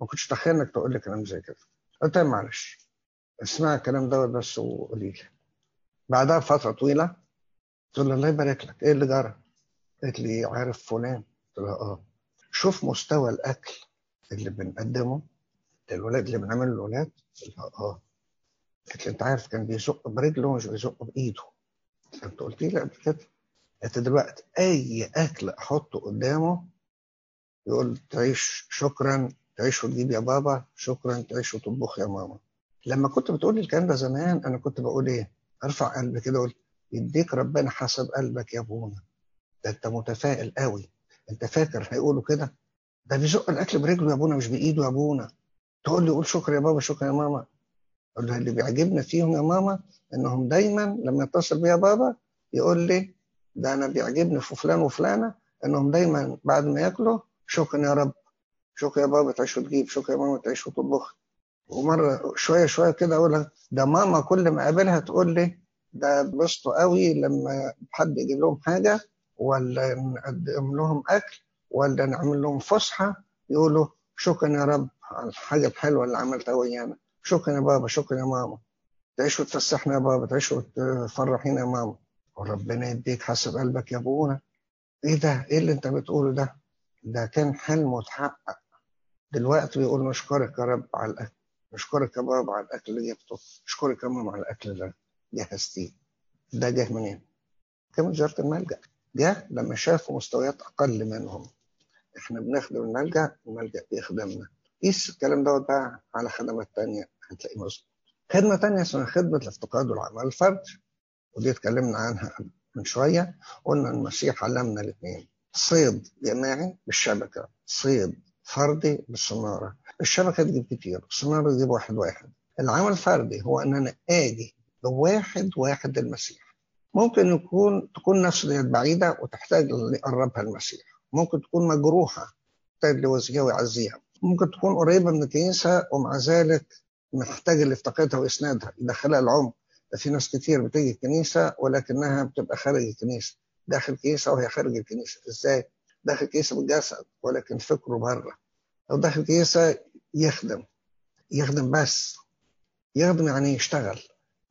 ما كنتش أتخيل إنك تقول لي كلام زي كده. قلت لها معلش اسمع الكلام دوت بس وقولي لي. بعدها بفترة طويلة قلت له الله يبارك لك إيه اللي جرى؟ قالت لي عارف فلان؟ قلت لها آه. شوف مستوى الأكل اللي بنقدمه للولاد اللي بنعمله للولاد. قلت لها آه. قالت لي أنت عارف كان بيزق برجله مش بيزق بإيده. أنت قلت لي قبل كده. أنت دلوقتي أي أكل أحطه قدامه يقول تعيش شكرا تعيش وتجيب يا بابا شكرا تعيش وتطبخ يا ماما. لما كنت بتقول الكلام ده زمان أنا كنت بقول إيه؟ أرفع قلبي كده أقول يديك ربنا حسب قلبك يا ابونا ده أنت متفائل قوي. أنت فاكر هيقولوا كده؟ ده بيزق الأكل برجله يا ابونا مش بإيده يا ابونا تقول لي قول شكرا يا بابا شكرا يا ماما. أقول اللي بيعجبنا فيهم يا ماما إنهم دايما لما يتصل بيا بابا يقول لي ده أنا بيعجبني في فلان وفلانة إنهم دايما بعد ما ياكلوا شكرا يا رب شكرا يا بابا تعيش وتجيب شكرا يا ماما تعيش وتطبخ. ومرة شوية شوية كده أقول ده ماما كل ما أقابلها تقول لي ده بسطوا قوي لما حد يجيب لهم حاجة ولا نقدم لهم أكل ولا نعمل لهم فسحة يقولوا شكرا يا رب على الحاجة الحلوة اللي عملتها ويانا شكرا يا بابا شكرا يا ماما تعيشوا وتفسحنا يا بابا تعيشوا وتفرحينا يا ماما. وربنا يديك حسب قلبك يا ابونا إيه ده؟ إيه اللي أنت بتقوله ده؟ ده كان حلم وتحقق. دلوقتي بيقول نشكرك يا رب على الأكل. نشكرك يا بابا على الأكل اللي جبته. نشكرك يا ماما على الأكل اللي جهزتيه. ده جه منين؟ كان من وزاره الملجأ. جه لما شافوا مستويات أقل منهم. إحنا بنخدم الملجأ الملجأ بيخدمنا. قيس الكلام دوت بقى على خدمات تانية هتلاقيه مظبوط. خدمة تانية اسمها خدمة الافتقاد والعمل. الفردي ودي اتكلمنا عنها من شوية قلنا المسيح علمنا الاثنين صيد جماعي بالشبكة صيد فردي بالصنارة. الشبكة تجيب كتير الصنارة تجيب واحد واحد. العمل الفردي هو إن أنا آجي بواحد واحد المسيح. ممكن يكون تكون نفس ديت بعيدة وتحتاج يقربها المسيح. ممكن تكون مجروحة تحتاج لوزيها ويعزيها. ممكن تكون قريبة من الكنيسة ومع ذلك محتاج اللي يفتقدها ويسندها يدخلها العمق في ناس كتير بتيجي الكنيسة ولكنها بتبقى خارج الكنيسة. داخل الكنيسه وهي خارج الكنيسة. إزاي؟ داخل الكنيسه بالجسد ولكن فكره بره. أو داخل الكنيسه يخدم. يخدم بس. يخدم يعني يشتغل.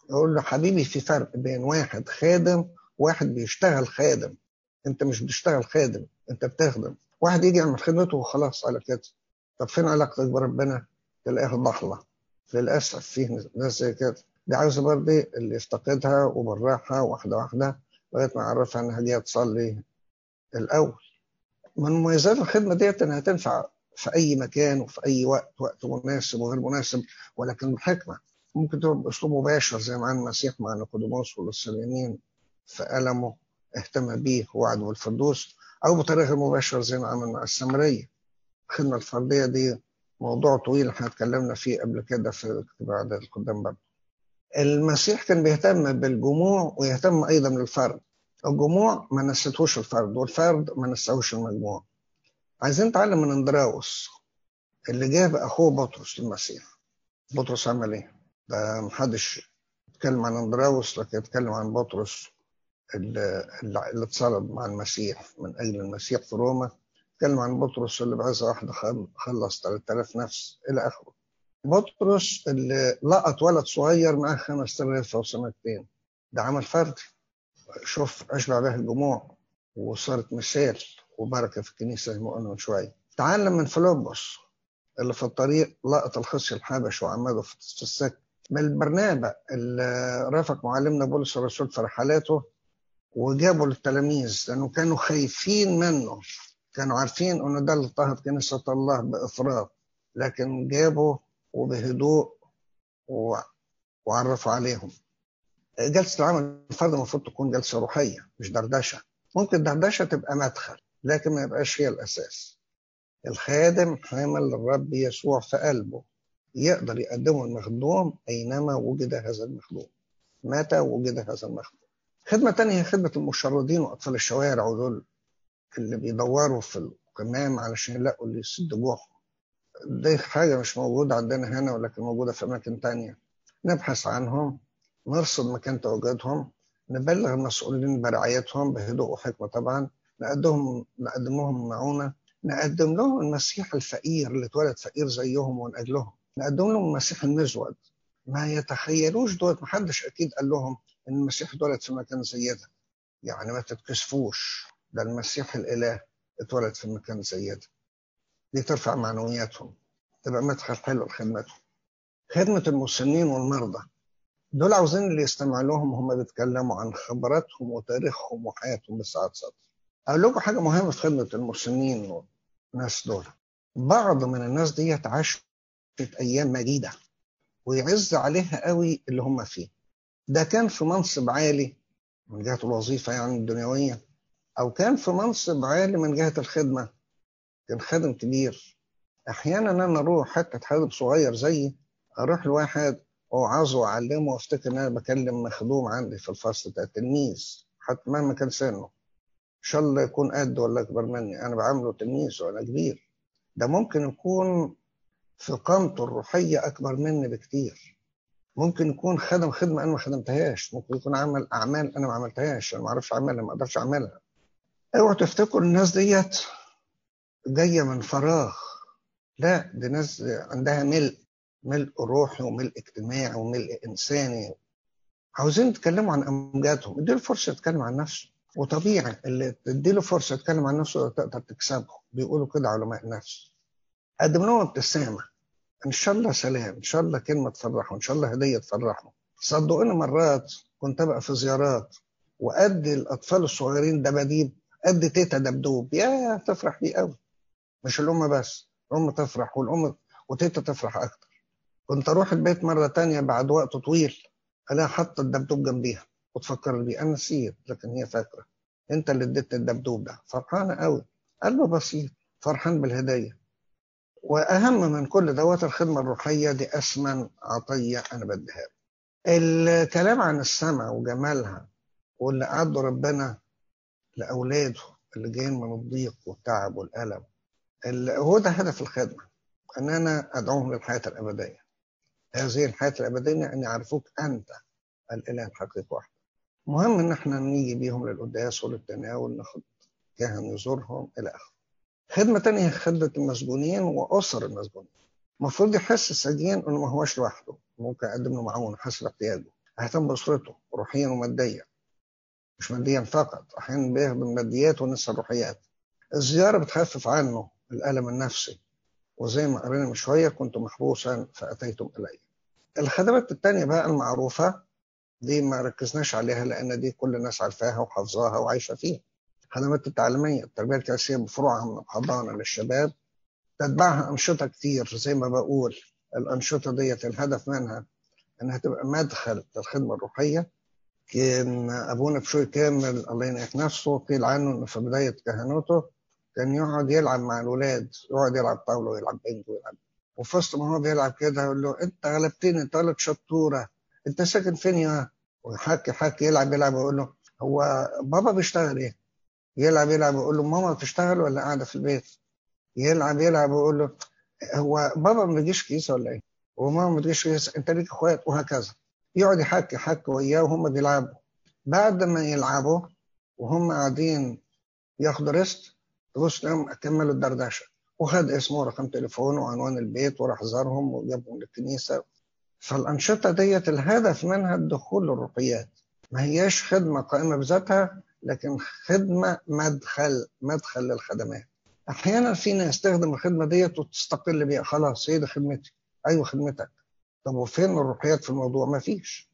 يقول له حبيبي في فرق بين واحد خادم واحد بيشتغل خادم. أنت مش بتشتغل خادم أنت بتخدم. واحد يجي يعمل خدمته وخلاص على كده. طب فين علاقتك بربنا؟ تلاقيها ضحله للأسف في ناس زي كده. دي عاوزه برضه اللي يفتقدها وبالراحه واحدة واحدة لغاية ما يعرفها انها جاية تصلي الأول. من مميزات الخدمة ديت إنها تنفع في أي مكان وفي أي وقت وقت مناسب وغير مناسب ولكن بحكمه ممكن تبقى بأسلوب مباشر زي ما عمل المسيح مع نيقوديموس والسليمين في ألمه اهتم بيه وعده بالفردوس أو بطريقة مباشرة زي ما عمل مع السامرية. الخدمة الفردية دي موضوع طويل إحنا اتكلمنا فيه قبل كده في بعد القدام برضه. المسيح كان بيهتم بالجموع ويهتم أيضا بالفرد الجموع ما نسيتهوش الفرد والفرد ما نساهوش المجموع. عايزين نتعلم من أندراوس اللي جاب أخوه بطرس للمسيح. بطرس عمل إيه؟ ده محدش اتكلم عن أندراوس لكن اتكلم عن بطرس اللي, اللي اتصلب مع المسيح من أجل المسيح في روما. اتكلم عن بطرس اللي بعزة واحدة خلص 3000 نفس إلى آخره. بطرس اللي لقط ولد صغير معاه 5000 أو سمكتين ده عمل فردي شوف أشبع به الجموع وصارت مثال وبركة في الكنيسة زي ما قلنا من شوية تعلم من فيلبس اللي في الطريق لقط الخصي الحبش وعمده في السكة من برنابا اللي رافق معلمنا بولس الرسول في رحلاته وجابوا للتلاميذ لأنه كانوا خايفين منه. كانوا عارفين أنه ده اللي اضطهد كنيسة الله بإفراط. لكن جابوا وبهدوء وعرفوا عليهم. جلسة العمل الفرد المفروض تكون جلسة روحية مش دردشة. ممكن دردشة تبقى مدخل لكن ما يبقاش هي الأساس. الخادم حامل للرب يسوع في قلبه. يقدر يقدمه المخدوم أينما وجد هذا المخدوم. متى وجد هذا المخدوم؟ خدمة تانية هي خدمة المشردين وأطفال الشوارع ودول اللي بيدوروا في القمام علشان يلاقوا اللي يسد جوعهم. دي حاجة مش موجودة عندنا هنا ولكن موجودة في أماكن تانية. نبحث عنهم نرصد مكان تواجدهم نبلغ المسؤولين برعايتهم بهدوء وحكمة طبعا نقدمهم نقدم لهم معونة نقدم لهم المسيح الفقير اللي اتولد فقير زيهم ومن أجلهم. نقدم لهم المسيح المزود. ما يتخيلوش دول محدش أكيد قال لهم إن المسيح اتولد في مكان زي ده. يعني ما تتكسفوش ده المسيح الإله اتولد في مكان زي ده. دي ترفع معنوياتهم تبقى مدخل حلو لخدمتهم خدمة المسنين والمرضى دول عاوزين اللي يستمع لهم وهم بيتكلموا عن خبراتهم وتاريخهم وحياتهم بالساعات سطر أقول لكم حاجة مهمة في خدمة المسنين والناس دول. بعض من الناس دي عاشت أيام مجيدة ويعز عليها قوي اللي هم فيه. ده كان في منصب عالي من جهة الوظيفة يعني الدنيوية أو كان في منصب عالي من جهة الخدمة. كان خادم كبير. أحيانا أنا أروح حتى خادم صغير زيي أروح لواحد وعاوزه وأعلمه وأفتكر إن أنا بكلم مخدوم عندي في الفصل ده تلميذ حتى مهما كان سنه. إن شاء الله يكون قد ولا أكبر مني. أنا بعامله تلميذ وأنا كبير. ده ممكن يكون في قامته الروحية أكبر مني بكتير. ممكن يكون خدم خدمة أنا ما خدمتهاش. ممكن يكون عمل أعمال أنا ما عملتهاش. أنا ما أعرفش أعملها ما أقدرش أعملها. أوعوا تفتكروا الناس ديت جاية من فراغ. لا دي ناس عندها ملء ملء روحي وملء اجتماعي وملء إنساني. عاوزين يتكلموا عن أمجادهم. اديله فرصة يتكلم عن نفسه. وطبيعي اللي تديله فرصة يتكلم عن نفسه تقدر تكسبه. بيقولوا كده علماء النفس. قدم لهم ابتسامة. إن شاء الله سلام. إن شاء الله كلمة تفرحه. إن شاء الله هدية تفرحه. صدقوني مرات كنت أبقى في زيارات وأدي الأطفال الصغيرين دباديب قد تيتا دبدوب. يا تفرح بيه قوي مش الأم بس الأم تفرح والأم وتيتا تفرح أكتر. كنت أروح البيت مرة تانية بعد وقت طويل ألاقي حاطة الدبدوب جنبيها وتفكر بيه أنا نسيت لكن هي فاكرة. أنت اللي اديت الدبدوب ده. فرحانة قوي قلبه بسيط فرحان بالهدية وأهم من كل دوت الخدمة الروحية دي أثمن عطية أنا بديها الكلام عن السماء وجمالها واللي أعده ربنا لأولاده اللي جايين من الضيق والتعب والألم هو ده هدف الخدمة أن أنا أدعوهم للحياة الأبدية. هذه الحياة الأبدية أن يعرفوك أنت الإله الحقيقي وحده. مهم إن إحنا نيجي بيهم للقداس وللتناول ناخد كاهن يزورهم إلى آخره. خدمة تانية هي خدمة المسجونين وأسر المسجونين. المفروض يحس السجين إنه ما هوش لوحده. ممكن أقدم له معونه حسب احتياجه. أهتم بأسرته روحيا وماديا. مش ماديا فقط أحيانا بيخدم الماديات ونسى الروحيات. الزيارة بتخفف عنه الألم النفسي. وزي ما قرينا من شوية كنت محبوسا فأتيتم إلي. الخدمات التانية بقى المعروفة دي ما ركزناش عليها لأن دي كل الناس عارفاها وحافظاها وعايشة فيها. الخدمات التعليمية التربية الكلاسيكية بفروعها من الحضانة للشباب تتبعها أنشطة كتير زي ما بقول الأنشطة ديت الهدف منها إنها تبقى مدخل للخدمة الروحية. كان أبونا بشوي كامل الله ينعف نفسه قيل عنه إنه في بداية كهنوته كان يقعد يلعب مع الولاد يقعد يلعب طاولة ويلعب بنج ويلعب وفي وسط ما هو بيلعب كده يقول له أنت غلبتني طالب شطورة أنت ساكن فين يا ويحكي حكي يلعب يلعب ويقول له هو بابا بيشتغل إيه؟ يلعب يلعب ويقول له ماما بتشتغل ولا قاعدة في البيت؟ يلعب يلعب ويقول له هو بابا ما بيجيش كيسة ولا إيه؟ وماما ما بتجيش كيسة أنت ليك إخوات وهكذا يقعد يحكي حكي وياه وهم بيلعبوا بعد ما يلعبوا وهم قاعدين ياخدوا ريست لهم كملوا الدردشة. وخد اسمه ورقم تليفونه وعنوان البيت وراح زارهم وجابهم للكنيسة. فالأنشطة ديت الهدف منها الدخول للرقيات. ما هياش خدمة قائمة بذاتها لكن خدمة مدخل مدخل للخدمات. أحيانا في ناس تخدم الخدمة ديت وتستقل بيها. خلاص هي دي خدمتي. أيوة خدمتك. طب وفين الروحيات في الموضوع؟ ما فيش.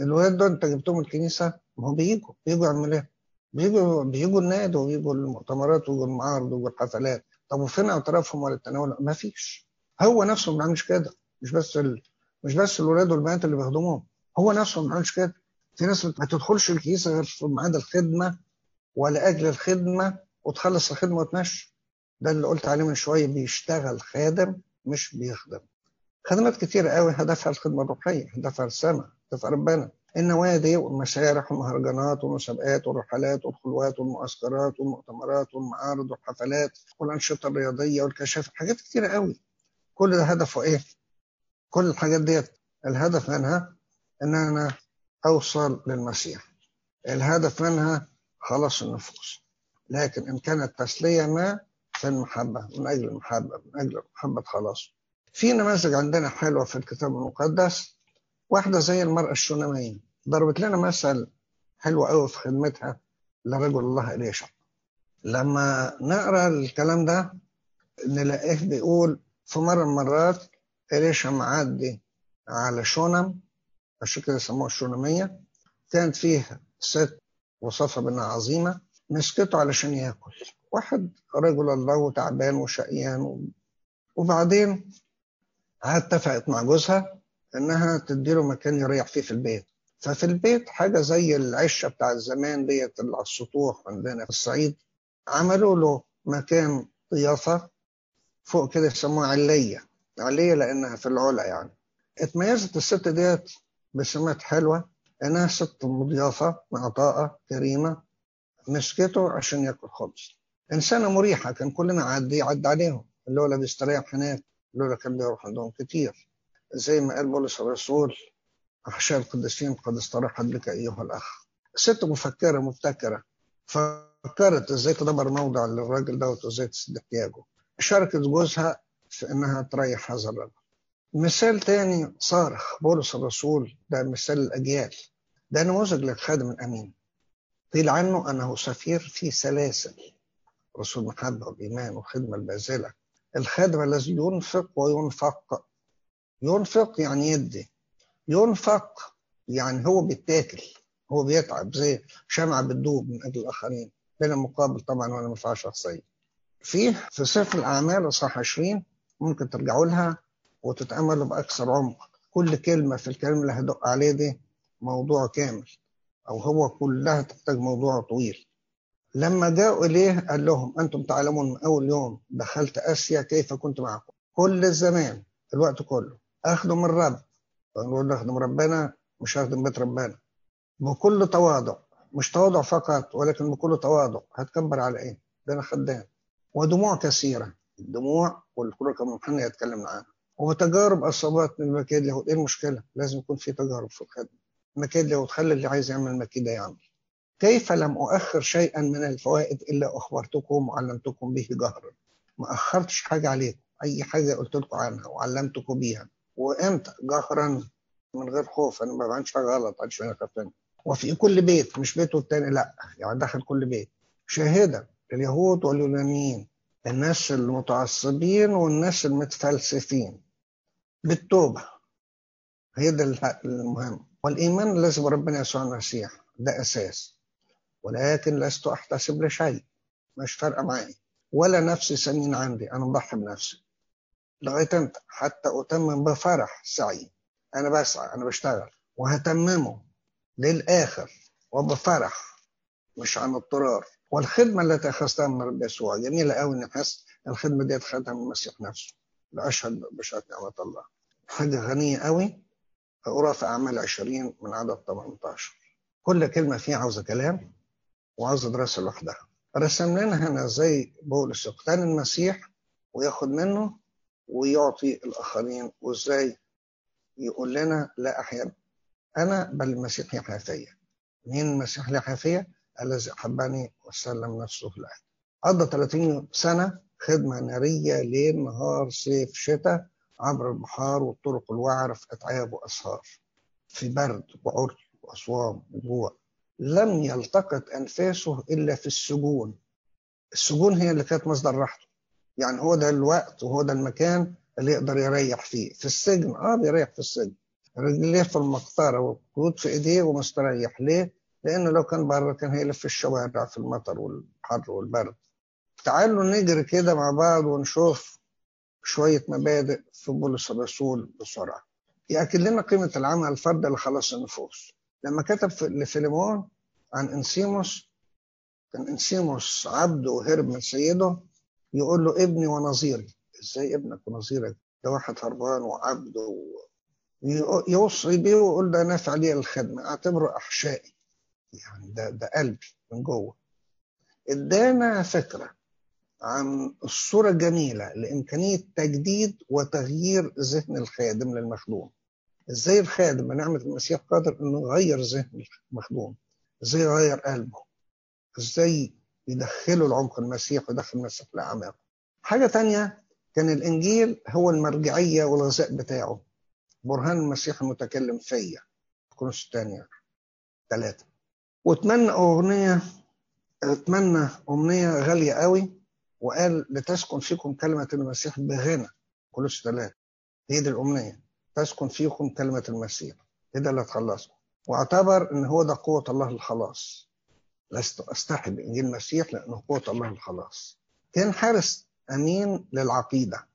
الولاد دول انت جبتهم الكنيسة؟ ما هم بيجوا بيجوا يعملوا إيه؟ بيجوا بيجوا النادي وبيجوا المؤتمرات ويجوا المعارض ويجوا الحفلات. طب وفين اعترافهم ولا التناول؟ ما فيش. هو نفسه ما بيعملش كده. مش بس ال... مش بس الولاد والبنات اللي بيخدموهم. هو نفسه ما بيعملش كده. في ناس ما تدخلش الكنيسه غير في ميعاد الخدمة ولاجل الخدمة وتخلص الخدمة وتمشي. ده اللي قلت عليه من شوية. بيشتغل خادم مش بيخدم. خدمات كتيرة قوي. هدفها الخدمة الروحية هدفها السماء هدفها ربنا. النوادي والمسارح والمهرجانات والمسابقات والرحلات والخلوات والمعسكرات والمؤتمرات والمعارض والحفلات والأنشطة الرياضية والكشافة حاجات كتيرة قوي. كل ده هدفه إيه؟ كل الحاجات ديت الهدف منها إن أنا أوصل للمسيح. الهدف منها خلاص النفوس. لكن إن كانت تسلية ما فالمحبة من أجل المحبة من أجل محبة خلاص. في نماذج عندنا حلوة في الكتاب المقدس واحدة زي المرأة الشونامية ضربت لنا مثل حلو قوي في خدمتها لرجل الله إليشع لما نقرأ الكلام ده نلاقيه بيقول في مرة من المرات إليشع معدي على شونم عشان كده سموها الشونامية كانت فيه ست وصفة بنها عظيمة مسكته علشان ياكل. واحد رجل الله وتعبان وشقيان. وبعدين اتفقت مع جوزها. إنها تديله مكان يريح فيه في البيت. ففي البيت حاجة زي العشة بتاع الزمان ديت اللي على السطوح عندنا في الصعيد عملوا له مكان ضيافة فوق كده يسموها علية. علية لأنها في العلا يعني. اتميزت الست ديت بسمات حلوة إنها ست مضيافة معطاءة كريمة مسكته عشان ياكل خبز. إنسانة مريحة كان كلنا عدي عدى عليهم. اللي هو بيستريح هناك اللي كان بيروح عندهم كتير. زي ما قال بولس الرسول أحشاء القديسين قد استراحت بك أيها الأخ. ست مفكرة مبتكرة فكرت إزاي تدبر موضع للراجل دوت وإزاي تسد احتياجه شاركت جوزها في إنها تريح هذا الرجل. مثال تاني صارخ بولس الرسول ده مثال الأجيال. ده نموذج للخادم الأمين. قيل عنه أنه سفير في سلاسل. رسول محبة والإيمان والخدمة البازلة. الخادم الذي ينفق وينفق ينفق يعني يدي. ينفق يعني هو بيتاكل هو بيتعب زي شمعة بتدوب من أجل الآخرين. بين المقابل طبعا ولا منفعة شخصية في في سفر الأعمال إصحاح 20 ممكن ترجعوا لها وتتأملوا بأكثر عمق. كل كلمة في الكلام اللي هدق عليه دي موضوع كامل أو هو كلها تحتاج موضوع طويل. لما جاءوا إليه قال لهم أنتم تعلمون من أول يوم دخلت آسيا كيف كنت معكم؟ كل الزمان الوقت كله. أخدم الرب نقول أخدم ربنا مش أخدم بيت ربنا. بكل تواضع مش تواضع فقط ولكن بكل تواضع. هتكبر على إيه؟ ده أنا خدام. ودموع كثيرة. الدموع والكل كان محنى يتكلم عنها وتجارب أصابات من المكيد اليهود. إيه المشكلة؟ لازم يكون في تجارب في الخدمة. المكيد اليهود خلي اللي عايز يعمل مكيدة يعمل. كيف لم أؤخر شيئا من الفوائد إلا أخبرتكم وعلمتكم به جهرا؟ ما أخرتش حاجة عليكم. أي حاجة قلت لكم عنها وعلمتكم بيها. وإمتى؟ جهرا من غير خوف أنا ما بعملش حاجة غلط عشان أخاف وفي كل بيت مش بيته التاني لا يعني داخل كل بيت. شاهدة اليهود واليونانيين الناس المتعصبين والناس المتفلسفين بالتوبة. هي ده المهم. والإيمان الذي بربنا يسوع المسيح ده أساس. ولكن لست أحتسب لشيء مش فارقة معي. ولا نفسي سمين عندي أنا مضحي بنفسي. لغاية أنت حتى أتمم بفرح سعي أنا بسعى أنا بشتغل. وهتممه للآخر وبفرح مش عن اضطرار. والخدمة التي أخذتها من رب يسوع جميلة قوي إن أحس الخدمة دي أخذتها من المسيح نفسه. لأشهد بشهادة نعمة الله حاجة غنية قوي أقرأ في أعمال 20 من عدد 18 كل كلمة فيها عاوزة كلام وعاوزة دراسة لوحدها. رسم لنا هنا زي بولس يقتني المسيح وياخد منه ويعطي الآخرين وإزاي يقول لنا لا أحيا أنا بل المسيح يحيا فيا مين المسيح يحيا فيا؟ الذي أحبني وسلم نفسه لأجلي قضى 30 سنة خدمة نارية ليل نهار صيف شتاء عبر البحار والطرق الوعرة في أتعاب وأسهار في برد وعري وأصوام وجوع. لم يلتقط أنفاسه إلا في السجون. السجون هي اللي كانت مصدر راحته. يعني هو ده الوقت وهو ده المكان اللي يقدر يريح فيه. في السجن آه بيريح في السجن. رجليه في المقطرة والقيود في إيديه ومستريح. ليه؟ لأنه لو كان بره كان هيلف في الشوارع في المطر والحر والبرد. تعالوا نجري كده مع بعض ونشوف شوية مبادئ في بولس الرسول بسرعة. يأكد لنا قيمة العمل الفرد لخلاص النفوس. لما كتب لفيليمون عن إنسيموس كان إنسيموس عبده وهرب من سيده يقول له ابني ونظيري. إزاي ابنك ونظيرك؟ ده واحد هربان وعبد يوصي بيه ويقول ده نافع لي الخدمة أعتبره إحشائي. يعني ده ده قلبي من جوه. إدانا فكرة عن الصورة الجميلة لإمكانية تجديد وتغيير ذهن الخادم للمخدوم. إزاي الخادم بنعمة المسيح قادر إنه يغير ذهن المخدوم؟ إزاي يغير قلبه؟ إزاي يدخله العمق المسيح ويدخل المسيح لأعماقه. حاجة تانية كان الإنجيل هو المرجعية والغذاء بتاعه. برهان المسيح المتكلم فيا. كونس الثانية ثلاثة. واتمنى أغنية اتمنى أمنية غالية قوي وقال لتسكن فيكم كلمة المسيح بغنى كولوس ثلاثة. هي دي الأمنية تسكن فيكم كلمة المسيح كده اللي هتخلصكم واعتبر إن هو ده قوة الله للخلاص لست أستحي بإنجيل المسيح لأنه قوة الله للخلاص كان حارس أمين للعقيدة.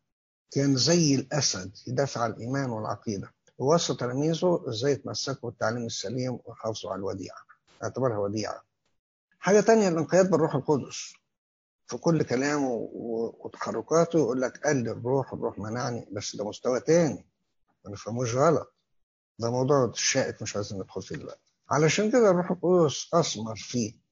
كان زي الأسد يدافع عن الإيمان والعقيدة. ووصى تلاميذه إزاي يتمسكوا بالتعليم السليم ويحافظوا على الوديعة. اعتبرها وديعة. حاجة تانية الانقياد بالروح القدس. في كل كلامه وتحركاته يقول لك قال الروح الروح منعني بس ده مستوى تاني. ما نفهموش غلط. ده موضوع شائك مش عايزين ندخل فيه دلوقتي. علشان كده الروح القدس أثمر فيه.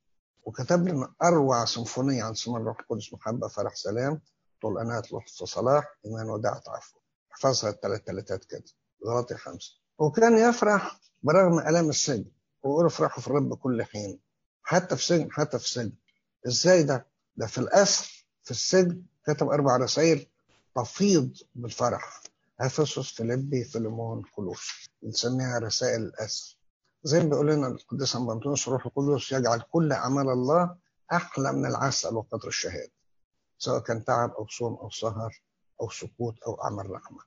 وكتب لنا أروع سيمفونية عن ثمار الروح القدس محبه فرح سلام طول انات لطف صلاح إيمان وداع عفو احفظها الثلاث ثلاثات كده غلطي خمسة. وكان يفرح برغم الام السجن ويقول افرحوا في الرب كل حين. حتى في سجن حتى في سجن. إزاي ده؟ ده في الاسر في السجن كتب أربع رسائل تفيض بالفرح. أفسس فيليبي فيليمون كولوس بنسميها رسائل الاسر زي ما بيقول لنا القديس أنطونيوس الروح القدس يجعل كل أعمال الله أحلى من العسل وقدر الشهادة سواء كان تعب أو صوم أو سهر أو سكوت أو أعمال رحمة.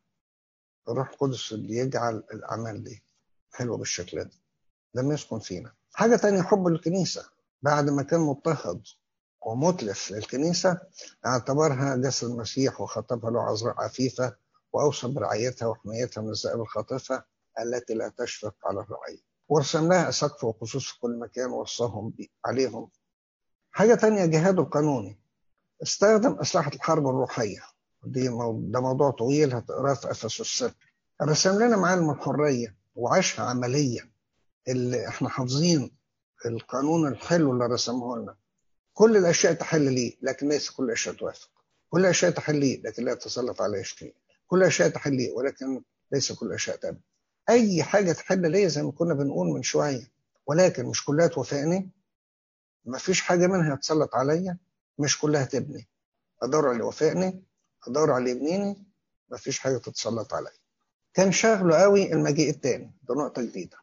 الروح القدس اللي يجعل الأعمال دي حلوة بالشكل ده. لم يسكن فينا. حاجة تانية حب الكنيسة. بعد ما كان مضطهد ومتلف للكنيسة اعتبرها جسد المسيح وخطبها له عذراء عفيفة وأوصى برعايتها وحمايتها من الذئاب الخاطفة التي لا تشفق على الرعية. ورسم لها سقف وخصوص في كل مكان ووصاهم عليهم. حاجة تانية جهاده القانوني استخدم أسلحة الحرب الروحية. دي ده موضوع طويل هتقراه في أفسس الست رسم لنا معالم الحرية وعاشها عمليا اللي إحنا حافظين القانون الحلو اللي رسمه لنا. كل الأشياء تحل ليه لكن ليس كل الأشياء توافق. كل الأشياء تحل ليه لكن لا يتسلط عليها شيء. كل الأشياء تحل ليه ولكن ليس كل الأشياء تابع أي حاجة تحل ليا زي ما كنا بنقول من شوية ولكن مش كلها توافقني ما فيش حاجة منها تسلط عليا مش كلها تبني. أدور على اللي أدور على اللي يبنيني ما فيش حاجة تتسلط عليا. كان شاغله قوي المجيء التاني ده نقطة جديدة.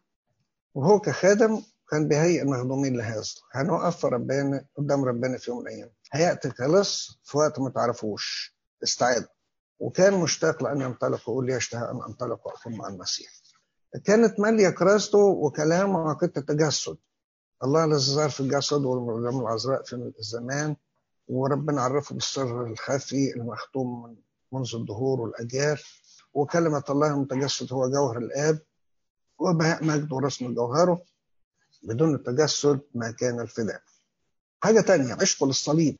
وهو كخادم كان بيهيئ المخدومين لهذا. هنوقف في ربنا قدام ربنا في يوم من الأيام. هيأتي كلص في وقت ما تعرفوش. استعد. وكان مشتاق لأن ينطلق ويقول لي اشتهى أن أنطلق واكون مع المسيح. كانت ماليه كراسته وكلامه عقيده التجسد الله الذي ظهر في الجسد والمرجم العذراء في الزمان وربنا عرفه بالسر الخفي المختوم من منذ الدهور والأجيال. وكلمة الله المتجسد هو جوهر الآب وبهاء مجد ورسم جوهره بدون التجسد ما كان الفداء. حاجة تانية عشقه للصليب.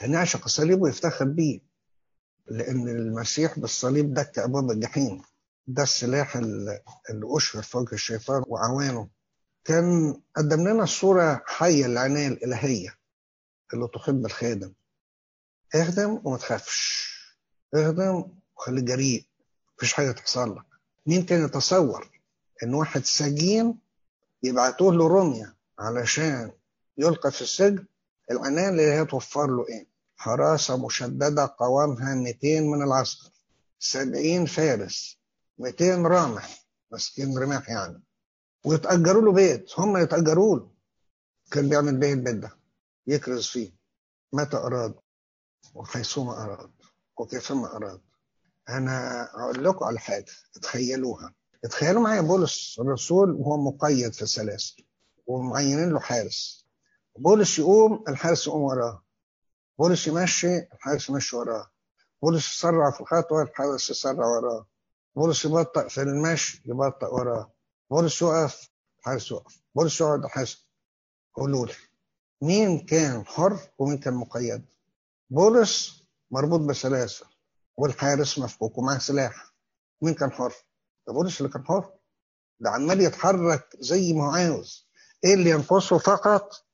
كان يعشق الصليب ويفتخر بيه لأن المسيح بالصليب دك أبواب الجحيم. ده السلاح اللي أشهر وجه الشيطان وعوانه كان قدم لنا الصورة حية العناية الإلهية اللي تحب الخادم. اخدم وما تخافش. اخدم وخليك جريء مفيش حاجة تحصل لك. مين كان يتصور إن واحد سجين يبعتوه لروميا علشان يلقى في السجن؟ العناية اللي هي توفر له إيه؟ حراسة مشددة قوامها 200 من العسكر. 70 فارس. 200 رامح ماسكين رماح يعني. ويتأجروا له بيت هم يتأجروا له. كان بيعمل بيه البيت ده يكرز فيه. متى أراد وحيثما أراد وكيفما أراد. أنا أقول لكم على حاجة تخيلوها تخيلوا معايا بولس الرسول وهو مقيد في السلاسل ومعينين له حارس. بولس يقوم الحارس يقوم وراه. بولس يمشي الحارس يمشي وراه. بولس يسرع في الخطوة الحارس يسرع وراه. بولس يبطأ في المشي يبطأ وراه بولس يقف الحارس يقف. بولس يقعد الحارس قولوا لي مين كان حر ومين كان مقيد؟ بولس مربوط بسلاسل والحارس مفكوك ومعاه سلاح. مين كان حر؟ ده بولس اللي كان حر. ده عمال يتحرك زي ما هو عاوز. إيه اللي ينقصه فقط؟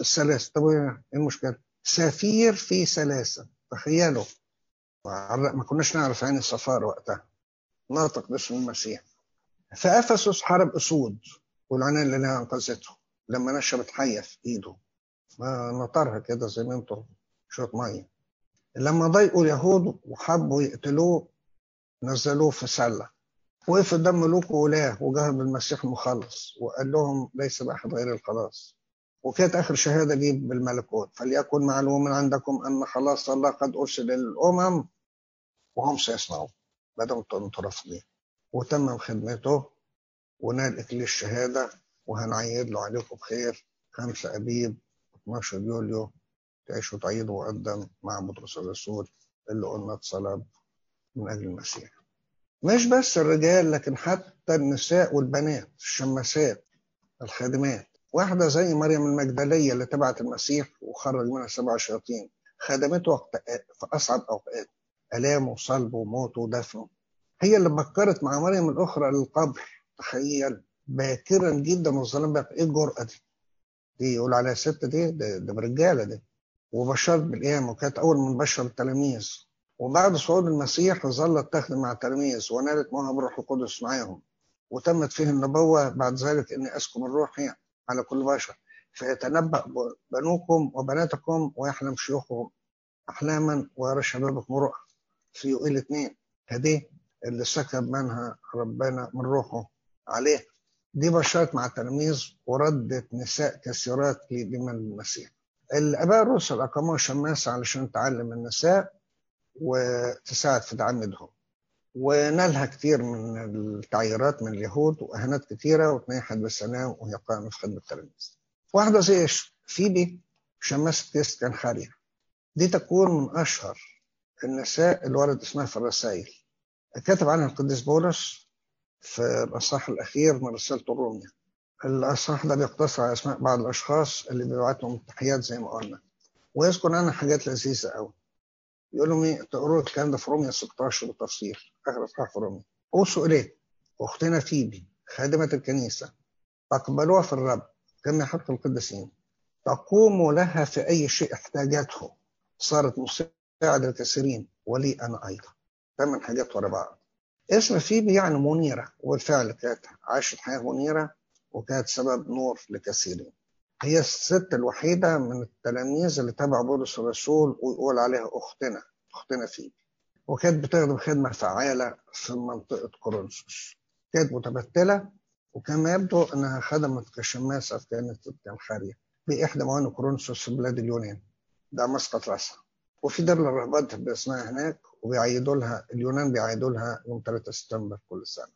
السلاسل طب إيه المشكلة؟ سفير في سلاسل تخيلوا. ما كناش نعرف عين السفارة وقتها. ناطق باسم المسيح. في افسس حارب أسود والعنان اللي أنقذته لما نشبت حية في إيده. ما نطرها كده زي ما أنتم شوية مية. لما ضايقوا اليهود وحبوا يقتلوه نزلوه في سلة. وقف قدام ملوك وولاه وجهر بالمسيح المخلص وقال لهم ليس بأحد غير الخلاص. وكانت آخر شهادة دي بالملكوت. فليكن معلوما عندكم أن خلاص الله قد أرسل للامم وهم سيصنعوا أنتم رافضين وتمم خدمته ونال اكليل الشهادة وهنعيد له عليكم بخير 5 أبيب 12 يوليو تعيشوا تعيدوا وقدم مع بطرس الرسول اللي قلنا اتصلب من أجل المسيح. مش بس الرجال لكن حتى النساء والبنات الشماسات الخادمات. واحدة زي مريم المجدلية اللي تبعت المسيح وخرج منها سبع شياطين خدمته في أصعب أوقات. آلامه وصلبه وموته ودفنه. هي اللي بكرت مع مريم الأخرى للقبر. تخيل. باكرا جدا والظلام بقى إيه الجرأة دي؟ دي يقول عليها ست دي؟ ده, ده برجالة دي. وبشرت بالقيامة. وكانت أول من بشر التلاميذ. وبعد صعود المسيح ظلت تخدم مع التلاميذ ونالت موهب الروح القدس معاهم. وتمت فيه النبوة. بعد ذلك إني أسكن الروح على كل بشر. فيتنبأ بنوكم وبناتكم ويحلم شيوخهم أحلاما ويرى شبابكم رؤى. في يوئيل اثنين هذه اللي سكب منها ربنا من روحه عليه. دي بشرت مع التلاميذ وردت نساء كثيرات لمن المسيح. الآباء الرسل أقاموا شماسة علشان تعلم النساء وتساعد في تعمدهم ونالها كتير من التعييرات من اليهود وإهانات كتيرة وتنيحت بالسلام وهي قائمة في خدمة التلاميذ واحدة زي فيبي شماسة كيس كان خارية دي تكون من أشهر النساء اللي ورد اسمها في الرسائل كتب عنها القديس بولس في الأصحاح الأخير من رسالة الرومية الأصحاح ده بيقتصر على أسماء بعض الأشخاص اللي بيبعت لهم التحيات زي ما قلنا. ويذكر عنها حاجات لذيذة قوي يقول لهم تقروا الكلام ده في رومية 16 بالتفصيل. آخر إصحاح في رومية أوصوا إليه أختنا فيبي خادمة الكنيسة. تقبلوها في الرب كما يحق القديسين. تقوموا لها في أي شيء احتاجته. صارت مساعد الكثيرين ولي أنا أيضا. ثمان حاجات ورا بعض. اسم فيبي يعني منيرة وبالفعل كانت عاشت حياة منيرة وكانت سبب نور لكثيرين هي الست الوحيدة من التلاميذ اللي تبع بولس الرسول ويقول عليها أختنا أختنا فيبي وكانت بتخدم خدمة فعالة في منطقة كورنثوس. كانت متبتلة وكما يبدو أنها خدمت كشماسة في كانت الخارية بإحدى موانئ كورنثوس في بلاد اليونان. ده مسقط رأسها. وفي دار للرهبات باسمها هناك وبيعيدوا لها اليونان بيعيدوا لها يوم 3 سبتمبر كل سنة.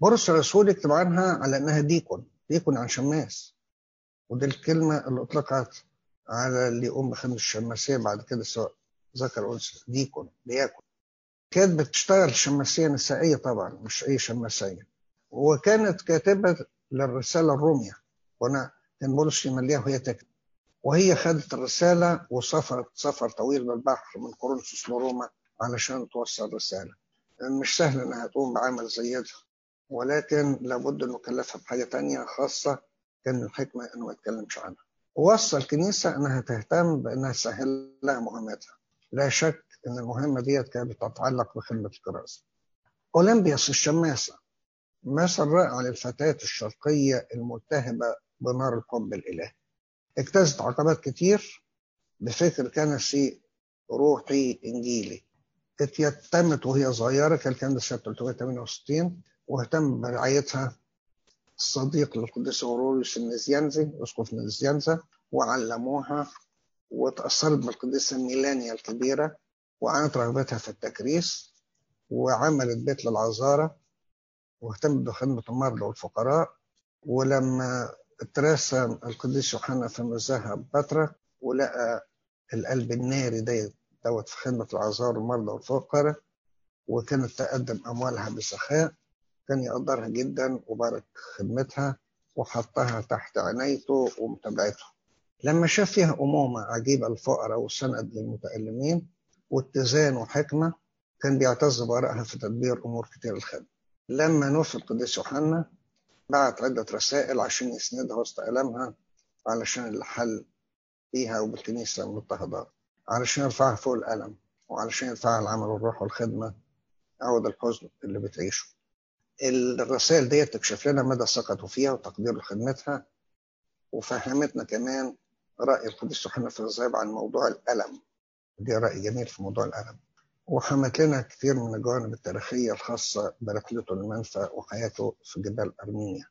بولس الرسول يكتب عنها على أنها ديكون ديكون عن شماس. ودي الكلمة اللي أطلقت على اللي يقوم بخدمة الشماسية بعد كده سواء ذكر أنثى ديكون بياكل كانت بتشتغل شماسية نسائية طبعا مش أي شماسية. وكانت كاتبة للرسالة الرومية. وأنا كان بولس يمليها وهي تكتب. وهي خدت الرسالة وسافرت سفر طويل بالبحر من كورنثوس لروما علشان توصل رسالة مش سهل إنها تقوم بعمل زي ده ولكن لابد إنه كلفها بحاجة تانية خاصة كان الحكمة إنه ما يتكلمش عنها. ووصى الكنيسة إنها تهتم بإنها تسهل لها مهمتها. لا شك إن المهمة ديت كانت بتتعلق بخدمة الكراسة. أولمبياس الشماسة. مثل رائع للفتاة الشرقية الملتهبة بنار الحب الإلهي. اجتازت عقبات كتير بفكر كنسي روحي إنجيلي. اتيتمت وهي صغيرة كان ده سنة 368 واهتم برعايتها صديق للقديس أوروريوس النزيانزي أسقف نزيانزا وعلموها وتأثرت بالقديسة ميلانيا الكبيرة وعانت رغبتها في التكريس وعملت بيت للعذارى واهتمت بخدمة المرضى والفقراء ولما اترسم القديس يوحنا في مذهب بطرة ولقى القلب الناري ده دوت في خدمة العذارى والمرضى والفقراء وكانت تقدم أموالها بسخاء كان يقدرها جدا وبارك خدمتها وحطها تحت عنايته ومتابعته. لما شاف فيها أمومة عجيبة الفقراء وسند للمتألمين واتزان وحكمة كان بيعتز بآرائها في تدبير أمور كتير الخدمة. لما نوفي القديس يوحنا بعت عدة رسائل عشان يسندها وسط ألمها علشان الحل فيها وبالكنيسة المضطهدات علشان يرفعها فوق الألم وعلشان يرفعها العمل والروح والخدمة عوض الحزن اللي بتعيشه. الرسائل دي تكشف لنا مدى ثقته فيها وتقدير لخدمتها وفهمتنا كمان رأي القديس يوحنا في الغزاب عن موضوع الألم. دي رأي جميل في موضوع الألم. وحمت لنا كثير من الجوانب التاريخية الخاصة برحلته المنفى وحياته في جبال أرمينيا.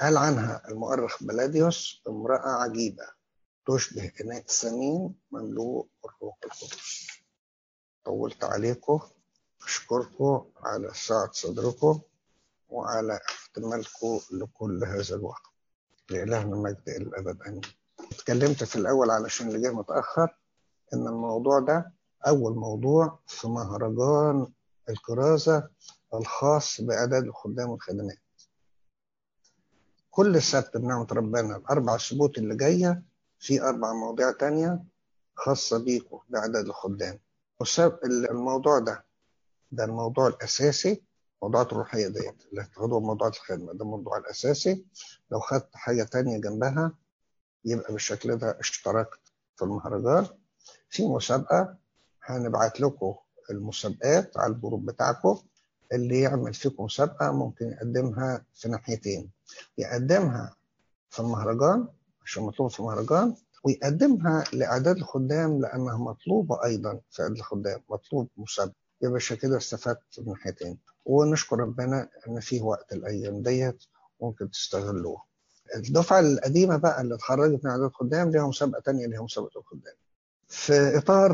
قال عنها المؤرخ بلاديوس امرأة عجيبة تشبه إناء ثمين مملوء بالروح القدس. طولت عليكم أشكركم على سعة صدركم وعلى احتمالكم لكل هذا الوقت. لإلهنا إلى الأبد آمين. اتكلمت في الأول علشان اللي جه متأخر إن الموضوع ده أول موضوع في مهرجان الكرازة الخاص بإعداد الخدام والخدمات. كل سبت بنعمة ربنا الأربع سبوت اللي جاية في أربع مواضيع تانية خاصة بيكم بإعداد الخدام. الموضوع ده ده الموضوع الأساسي موضوعات الروحية ديت اللي هتاخدوها موضوعات الخدمة ده الموضوع الأساسي. لو خدت حاجة تانية جنبها يبقى بالشكل ده اشتركت في المهرجان. في مسابقة هنبعت لكم المسابقات على ال group بتاعكم اللي يعمل فيكم مسابقة ممكن يقدمها في ناحيتين. يقدمها في المهرجان عشان مطلوب في المهرجان ويقدمها لإعداد الخدام لأنها مطلوبة أيضا في إعداد الخدام مطلوب مسابقة. يبقى كده استفدت من ناحيتين ونشكر ربنا إن في وقت الأيام ديت ممكن تستغلوه. الدفعة القديمة بقى اللي اتخرجت من اعداد خدام ليها مسابقة تانية ليها مسابقة الخدام. في إطار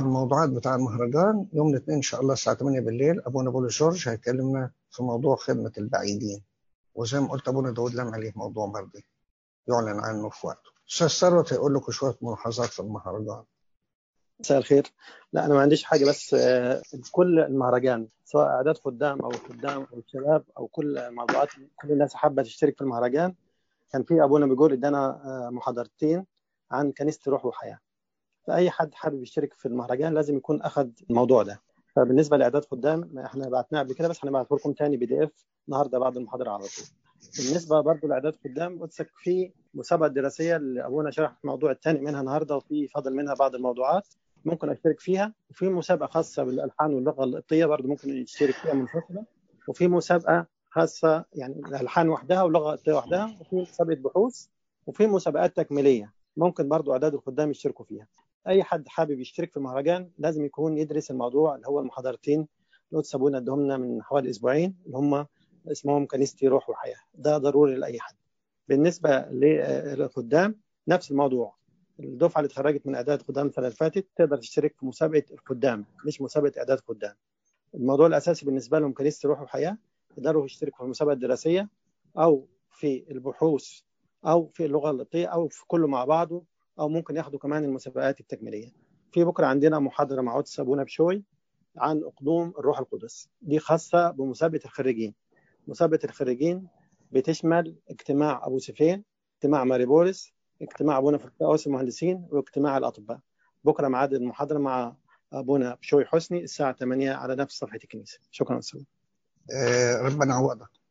الموضوعات بتاع المهرجان يوم الاثنين إن شاء الله الساعة 8 بالليل ابونا بولو جورج هيكلمنا في موضوع خدمة البعيدين. وزي ما قلت ابونا داود لم عليه موضوع مرضي. يعلن عنه في وقته. أستاذ ثروت هيقول لكم شوية ملاحظات في المهرجان. مساء الخير. لا أنا ما عنديش حاجة بس كل المهرجان سواء أعداد خدام أو خدام أو شباب أو كل موضوعات كل الناس حابة تشترك في المهرجان كان في ابونا بيقول إدانا محاضرتين عن كنيسة روح وحياة. فأي حد حابب يشترك في المهرجان لازم يكون أخذ الموضوع ده. فبالنسبة لإعداد خدام إحنا بعتناه قبل كده بس هنبعته لكم تاني بي دي اف النهارده بعد المحاضرة على طول. بالنسبة برضه لإعداد خدام قدسك في مسابقة دراسية اللي ابونا شرح الموضوع الثاني منها النهارده وفي فاضل منها بعض الموضوعات ممكن أشترك فيها. وفي مسابقة خاصة بالألحان واللغة القبطيه برضه ممكن يشترك فيها منفصله وفي مسابقة خاصة يعني الألحان وحدها واللغة القبطيه وحدها وفي مسابقة بحوث وفي مسابقات تكميلية ممكن برضه إعداد الخدام يشتركوا فيها. أي حد حابب يشترك في المهرجان لازم يكون يدرس الموضوع اللي هو المحاضرتين اللي سابونا ادهم لنا من حوالي أسبوعين اللي هم اسمهم كنيستي روح وحياة. ده ضروري لأي حد. بالنسبة للخدام نفس الموضوع. الدفعة اللي اتخرجت من أعداد خدام السنة اللي فاتت تقدر تشترك في مسابقة الخدام مش مسابقة أعداد خدام الموضوع الأساسي بالنسبة لهم كنيسه روح وحياة يقدروا يشتركوا في المسابقه الدراسيه أو في البحوث أو في اللغة القبطيه أو في كله مع بعضه أو ممكن ياخدوا كمان المسابقات التكميليه في بكرة عندنا محاضرة مع قدس أبونا بشوي عن أقدوم الروح القدس. دي خاصة بمسابقه الخريجين. مسابقه الخريجين بتشمل اجتماع أبو سفين اجتماع ماري بولس اجتماع أبونا في المهندسين واجتماع الأطباء. بكرة ميعاد المحاضرة مع أبونا بشوي حسني الساعة 8 على نفس صفحة الكنيسة. شكرا أستاذ. آه ربنا يعوضك.